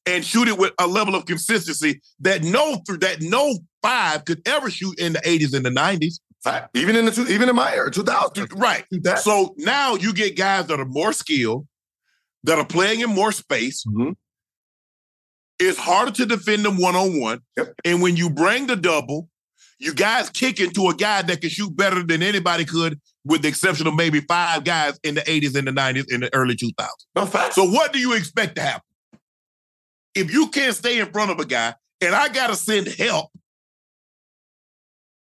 and shoot it with a level of consistency that no that no five could ever shoot in the 80s and the 90s. Even in the two, even in my era, 2000. Right. So now you get guys that are more skilled, that are playing in more space. Mm-hmm. It's harder to defend them one on one. And when you bring the double, you guys kick into a guy that can shoot better than anybody could, with the exception of maybe five guys in the 80s and the 90s and the early 2000s. No So what do you expect to happen? If you can't stay in front of a guy and I got to send help,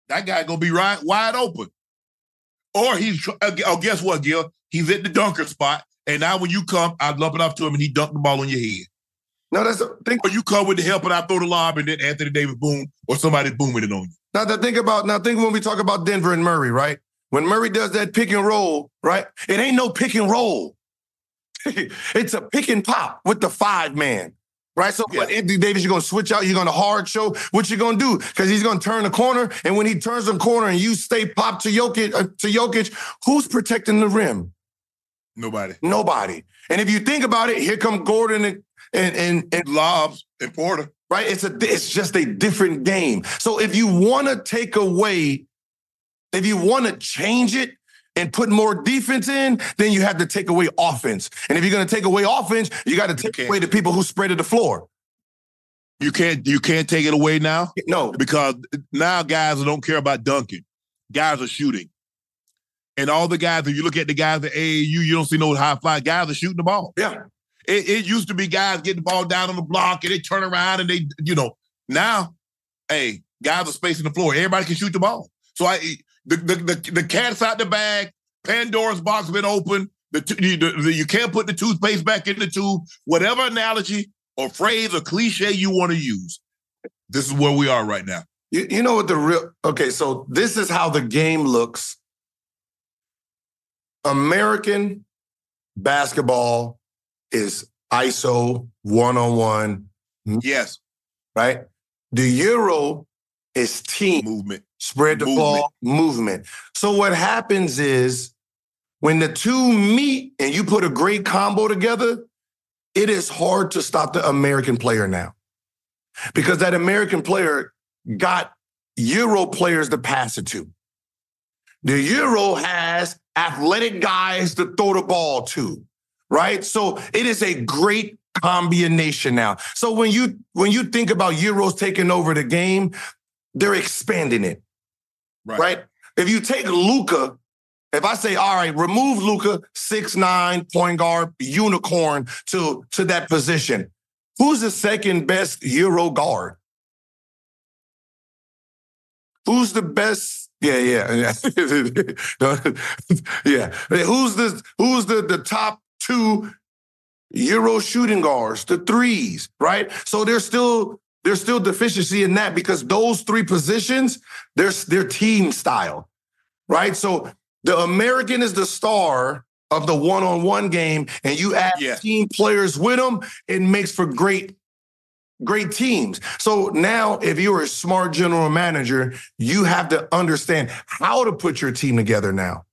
that guy gonna be right wide open. Or he's uh, oh, guess what, Gil? He's at the dunker spot, and now when you come, I lump it up to him, and he dunked the ball on your head. No, that's the thing. Or you come with the help, and I throw the lob, and then Anthony Davis boom, or somebody booming it on you. Now, to think about now, think when we talk about Denver and Murray, right? When Murray does that pick and roll, right? It ain't no pick and roll. <laughs> it's a pick and pop with the five man right? So yeah. Anthony Davis, you're gonna switch out, you're gonna hard show what you're gonna do because he's gonna turn the corner, and when he turns the corner and you stay pop to Jokic, uh, to Jokic, who's protecting the rim? Nobody. Nobody. And if you think about it, here come Gordon and and and, and Lobs and Porter. Right? It's a it's just a different game. So if you want to take away, if you want to change it, and put more defense in, then you have to take away offense. And if you're going to take away offense, you got to take away the people who spreaded the floor. You can't you can't take it away now? No. Because now guys don't care about dunking. Guys are shooting. And all the guys, if you look at the guys at AAU, you don't see no high fly. Guys are shooting the ball. Yeah. It, it used to be guys getting the ball down on the block and they turn around and they, you know, now, hey, guys are spacing the floor. Everybody can shoot the ball. So I the, the, the, the cat's out the bag. Pandora's box been open. The, you, the, you can't put the toothpaste back in the tube. Whatever analogy or phrase or cliche you want to use, this is where we are right now. You, you know what the real okay? So this is how the game looks. American basketball is ISO one on one. Yes. Right. The Euro is team movement. Spread the Movement. ball, movement. So what happens is when the two meet and you put a great combo together, it is hard to stop the American player now. Because that American player got Euro players to pass it to. The Euro has athletic guys to throw the ball to, right? So it is a great combination now. So when you when you think about Euros taking over the game, they're expanding it right? If you take Luka, if I say, all right, remove Luka, six nine point guard, unicorn to to that position, who's the second best Euro guard? Who's the best? Yeah, yeah, <laughs> yeah. Who's the who's the the top two Euro shooting guards, the threes, right? So there's still there's still deficiency in that because those three positions, they're their team style, right? So the American is the star of the one-on-one game, and you add Yeah. team players with them, it makes for great, great teams. So now, if you're a smart general manager, you have to understand how to put your team together now.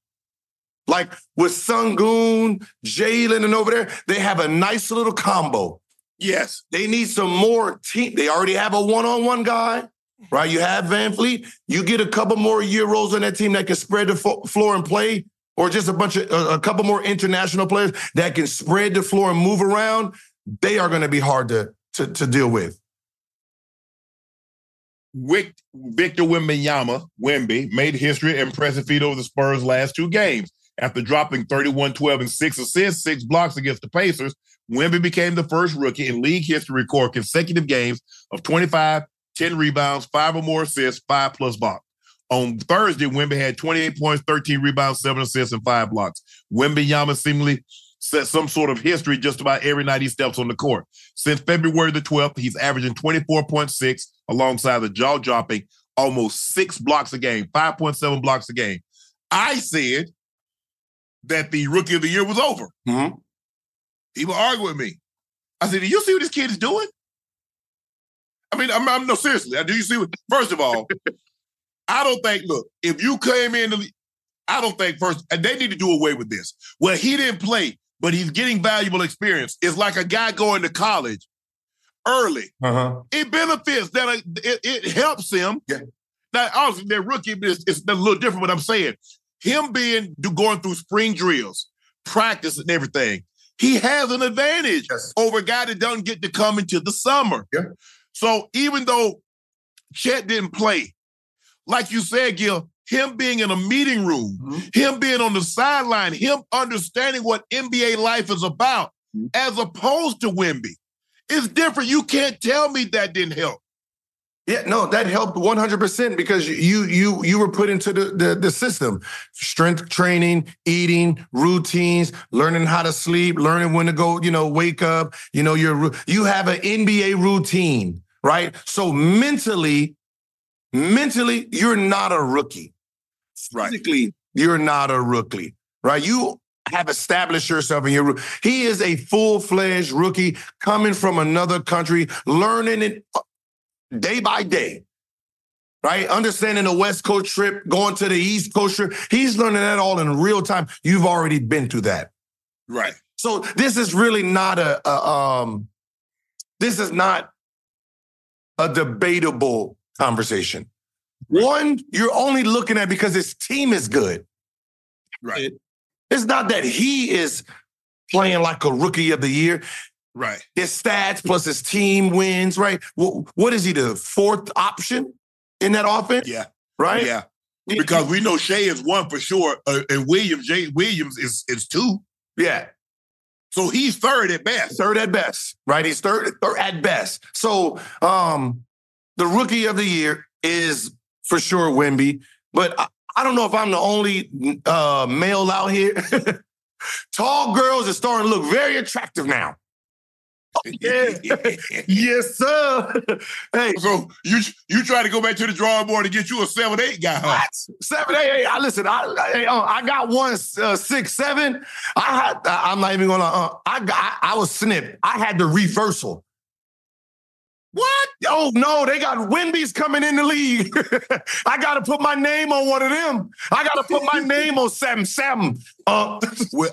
Like with Sengun, Jalen, and over there, they have a nice little combo. Yes. They need some more team. They already have a one-on-one guy, right? You have VanVleet. You get a couple more Euros on that team that can spread the fo- floor and play, or just a bunch of a, couple more international players that can spread the floor and move around. They are going to be hard to, to to deal with. Victor Wembanyama, Wemby, made history and impressive feat over the Spurs' last two games. After dropping 31 12 and six assists, six blocks against the Pacers, Wemby became the first rookie in league history to record consecutive games of 25, 10 rebounds, five or more assists, five plus blocks. On Thursday, Wemby had 28 points, 13 rebounds, seven assists, and five blocks. Wemby Yama seemingly set some sort of history just about every night he steps on the court. Since February the 12th, he's averaging 24.6 alongside the jaw dropping almost six blocks a game, 5.7 blocks a game. I said that the rookie of the year was over. Mhm. He would argue with me. I said, Do you see what this kid is doing? I mean, I'm, I'm no seriously. Do you see what? First of all, <laughs> I don't think. Look, if you came in, the, I don't think first and they need to do away with this. Well, he didn't play, but he's getting valuable experience. It's like a guy going to college early. Uh-huh. It benefits that uh, it, it helps him. Yeah. Now, obviously, they're rookie, but it's, it's a little different. What I'm saying, him being do- going through spring drills, practice, and everything, he has an advantage Yes. over a guy that doesn't get to come into the summer. Yeah. So even though Chet didn't play, like you said, Gil, him being in a meeting room, Mhm. him being on the sideline, him understanding what NBA life is about, Mhm. as opposed to Wemby, it's different. You can't tell me that didn't help. Yeah, no, that helped 100% because you you you were put into the, the the system. Strength training, eating, routines, learning how to sleep, learning when to go, you know, wake up, you know, your you have an NBA routine, right? So mentally mentally you're not a rookie. Right. Physically, you're not a rookie, right? You have established yourself in your he is a full-fledged rookie coming from another country learning it day by day, right? Understanding the West Coast trip, going to the East Coast trip. He's learning that all in real time. You've already been through that. Right. So this is really not a, a um this is not a debatable conversation. One, you're only looking at because his team is good. Right. It's not that he is playing like a rookie of the year. Right. His stats plus his team wins, right? What, what is he, the fourth option in that offense? Yeah. Right? Yeah. Because we know Shai is one for sure, uh, and Williams, Jay Williams is is two. Yeah. So he's third at best. Third at best, right? He's third, third at best. So um the rookie of the year is for sure Wemby, but I, I don't know if I'm the only uh male out here. <laughs> Tall girls are starting to look very attractive now. Yeah. <laughs> yes, sir. hey, So you you try to go back to the drawing board to get you a seven eight guy, huh? What? Seven, eight, eight. I listen. I, I, uh, I got one uh, six, seven. I had. I, I'm not even gonna. Uh, I got. I, was snipped. I had the reversal. What? Oh no, they got Wendy's coming in the league. <laughs> I got to put my name on one of them. I got to put my <laughs> name on Sam Sam. Uh, well,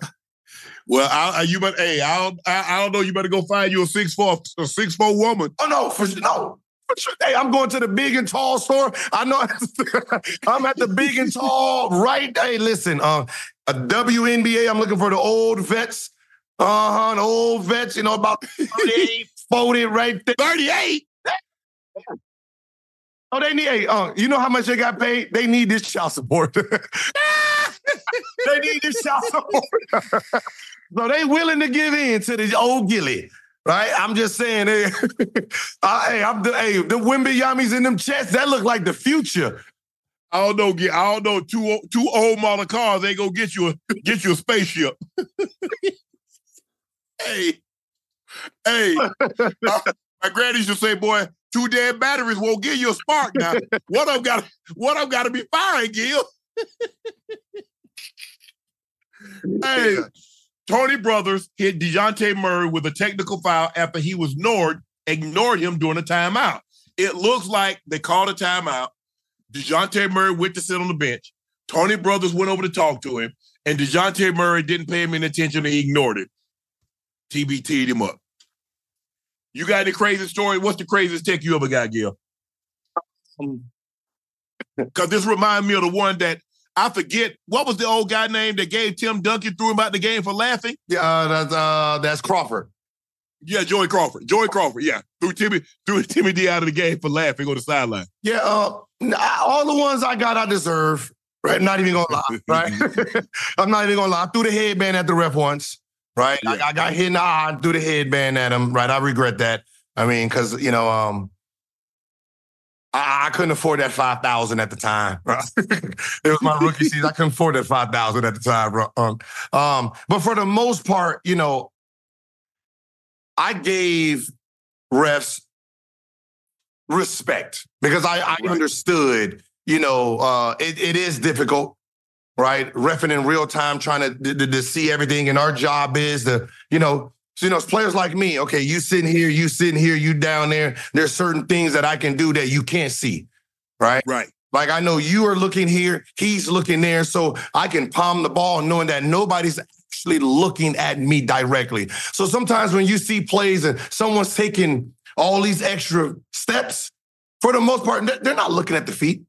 well, I, you better. hey, I don't, I, I, don't know. You better go find you a six four a six four woman. Oh no, for sure. no. For sure. Hey, I'm going to the big and tall store. I know <laughs> I'm at the big and tall. Right. Hey, listen. Uh, a WNBA. I'm looking for the old vets. Uh huh. Old vets. You know about <laughs> 38, folded right there. 38? Oh, they need, hey, uh, you know how much they got paid? They need this child support. <laughs> they need this child support. So they willing to give in to the old Gilly. Right, I'm just saying. Hey, <laughs> hey, I'm the hey, the Wemby in them chests that look like the future. I don't know. Get I don't know. Two two old model cars. They go get you a get you a spaceship. <laughs> hey, hey, <laughs> my granny used to say, "Boy, two dead batteries won't give you a spark." Now, what I've got, what I've got to be firing, Gil. hey, Tony Brothers hit Dejounte Murray with a technical foul after he was ignored, ignored him during a timeout. It looks like they called a timeout. Dejounte Murray went to sit on the bench. Tony Brothers went over to talk to him, and Dejounte Murray didn't pay him any attention. and He ignored it. TBT'd him up. You got any crazy story? What's the craziest tech you ever got, Gil? Because um, this reminds me of the one that I forget. What was the old guy name that gave Tim Duncan threw him out the game for laughing? Yeah, uh, that's uh, that's Crawford. Yeah, Joey Crawford. Joey Crawford. Yeah, threw Timmy threw Timmy D out of the game for laughing on the sideline. Yeah, uh, all the ones I got, I deserve. Right, not even gonna lie. <laughs> Right, <laughs> I'm not even gonna lie. I threw the headband at the ref once right? Yeah. I, I, got hit in the eye, threw the headband at him, right? I regret that. I mean, because you know, um, I, I, couldn't afford that five thousand at the time. Right? <laughs> it was my rookie season. I couldn't afford that five thousand at the time, bro. Um, um, but for the most part, you know, I gave refs respect because I, I understood, you know, uh, it, it is difficult right? Refing in real time, trying to, to, to see everything. And our job is to, you know, so, you know, players like me, okay, you sitting here, you sitting here, you down there. There's certain things that I can do that you can't see, right? Right. Like I know you are looking here, he's looking there, so I can palm the ball knowing that nobody's actually looking at me directly. So sometimes when you see plays and someone's taking all these extra steps, for the most part, they're not looking at the feet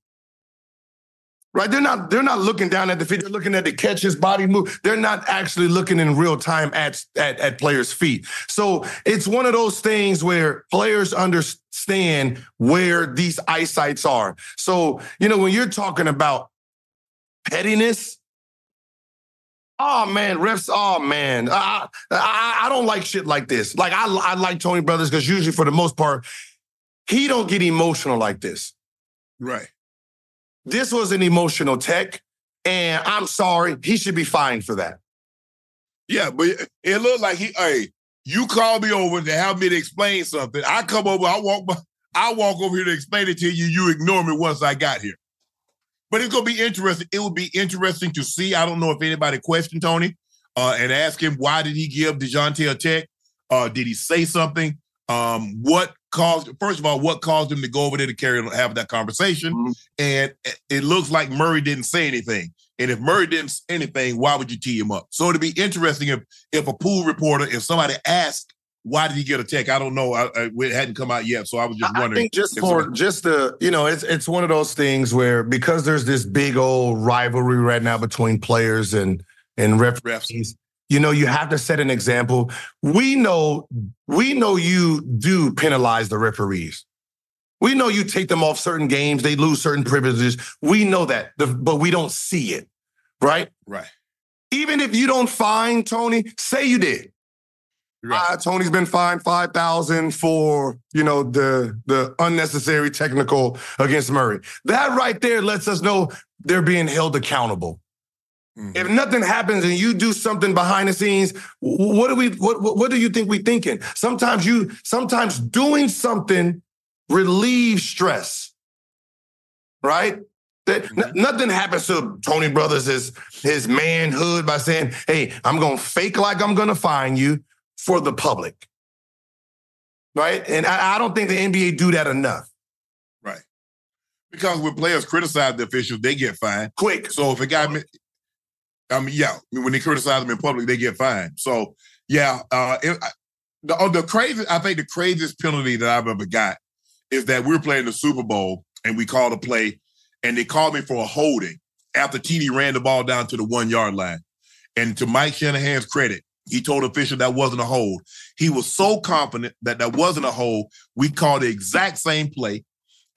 right? They're not they're not looking down at the feet. They're looking at the catch, his body move. They're not actually looking in real time at, at at players' feet. So it's one of those things where players understand where these eyesights are. So you know when you're talking about pettiness. Oh man, refs. Oh man, I, I I don't like shit like this. Like I I like Tony Brothers because usually for the most part, he don't get emotional like this. Right. This was an emotional tech, and I'm sorry, he should be fined for that. Yeah, but it looked like he, hey, you called me over to help me to explain something. I come over, I walk, I walk over here to explain it to you. You ignore me once I got here. But it's gonna be interesting. It would be interesting to see. I don't know if anybody questioned Tony uh, and ask him why did he give Dejounte a tech? Uh, did he say something? Um, what caused first of all what caused him to go over there to carry on have that conversation mm-hmm. and it looks like murray didn't say anything and if murray didn't say anything why would you tee him up so it'd be interesting if if a pool reporter if somebody asked why did he get a tech? I don't know. I, I, it hadn't come out yet, so I was just wondering. Just for somebody... just the you know, it's it's one of those things where because there's this big old rivalry right now between players and and referees. You know, you have to set an example. We know, we know you do penalize the referees. We know you take them off certain games, they lose certain privileges. We know that, but we don't see it, right? Right. Even if you don't find Tony, say you did. Right. Uh, Tony's been fined five thousand for you know the the unnecessary technical against Murray. That right there lets us know they're being held accountable. Mm-hmm. If nothing happens and you do something behind the scenes, what do we what what do you think we thinking? Sometimes you sometimes doing something relieves stress. Right? That mm-hmm. n- nothing happens to Tony Brothers his his manhood by saying, "Hey, I'm going to fake like I'm going to find you for the public." right? And I, I don't think the NBA do that enough. Right. Because when players criticize the officials, they get fined. Quick. So if a guy, I mean, yeah, when they criticize them in public, they get fined. So yeah, uh, it, the oh, the crazy, I think the craziest penalty that I've ever got is that we were playing the Super Bowl and we called a play, and they called me for a holding after TD ran the ball down to the one yard line. And to Mike Shanahan's credit, he told the official that wasn't a hold. He was so confident that that wasn't a hold. We called the exact same play,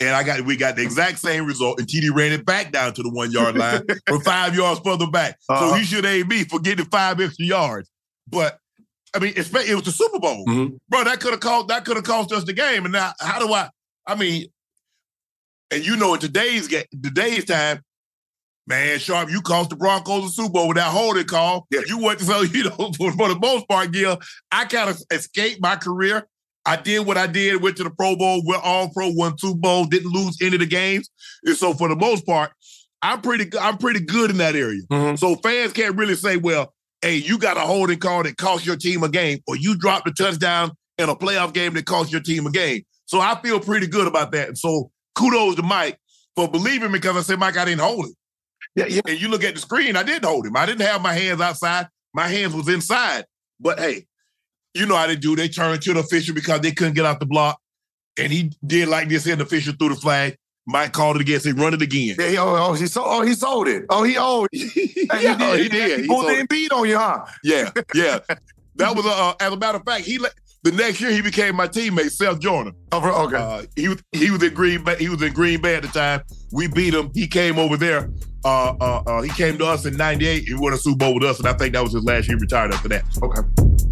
and I got we got the exact same result. And TD ran it back down to the one yard line <laughs> for five yards further back. Uh-huh. So he should aim me for getting five extra yards. But I mean, it was the Super Bowl, mm-hmm. bro. That could have cost that could have cost us the game. And now, how do I? I mean, and you know, in today's game, today's time, man, Sharpe, you cost the Broncos the Super Bowl with that holding call. Yeah. You went to so you know for, for the most part, Gil. I kind of escaped my career. I did what I did, went to the Pro Bowl, went all pro, won two Bowl, didn't lose any of the games. And so for the most part, I'm pretty I'm pretty good in that area. Mm-hmm. So fans can't really say, well, hey, you got a holding call that cost your team a game, or you dropped a touchdown in a playoff game that cost your team a game. So I feel pretty good about that. And so kudos to Mike for believing me because I said, Mike, I didn't hold him. Yeah, yeah. And you look at the screen, I didn't hold him. I didn't have my hands outside. My hands was inside. But hey, you know how they do. They turned to the official because they couldn't get off the block. And he did like this, and the official threw the flag. Mike called it again, said, run it again. Yeah, he, oh, oh, he sold, oh, he sold it. Oh, he <laughs> owed. yeah, he did. He, did. he, he pulled the beat on you, huh? Yeah, yeah. <laughs> that was, uh, as a matter of fact, he let, the next year he became my teammate, Seth Joyner. Oh, okay. Uh, he was he was in Green Bay. He was in Green Bay at the time. We beat him. He came over there. Uh, uh, uh, he came to us in '98 He won a Super Bowl with us, and I think that was his last year. He retired after that. Okay.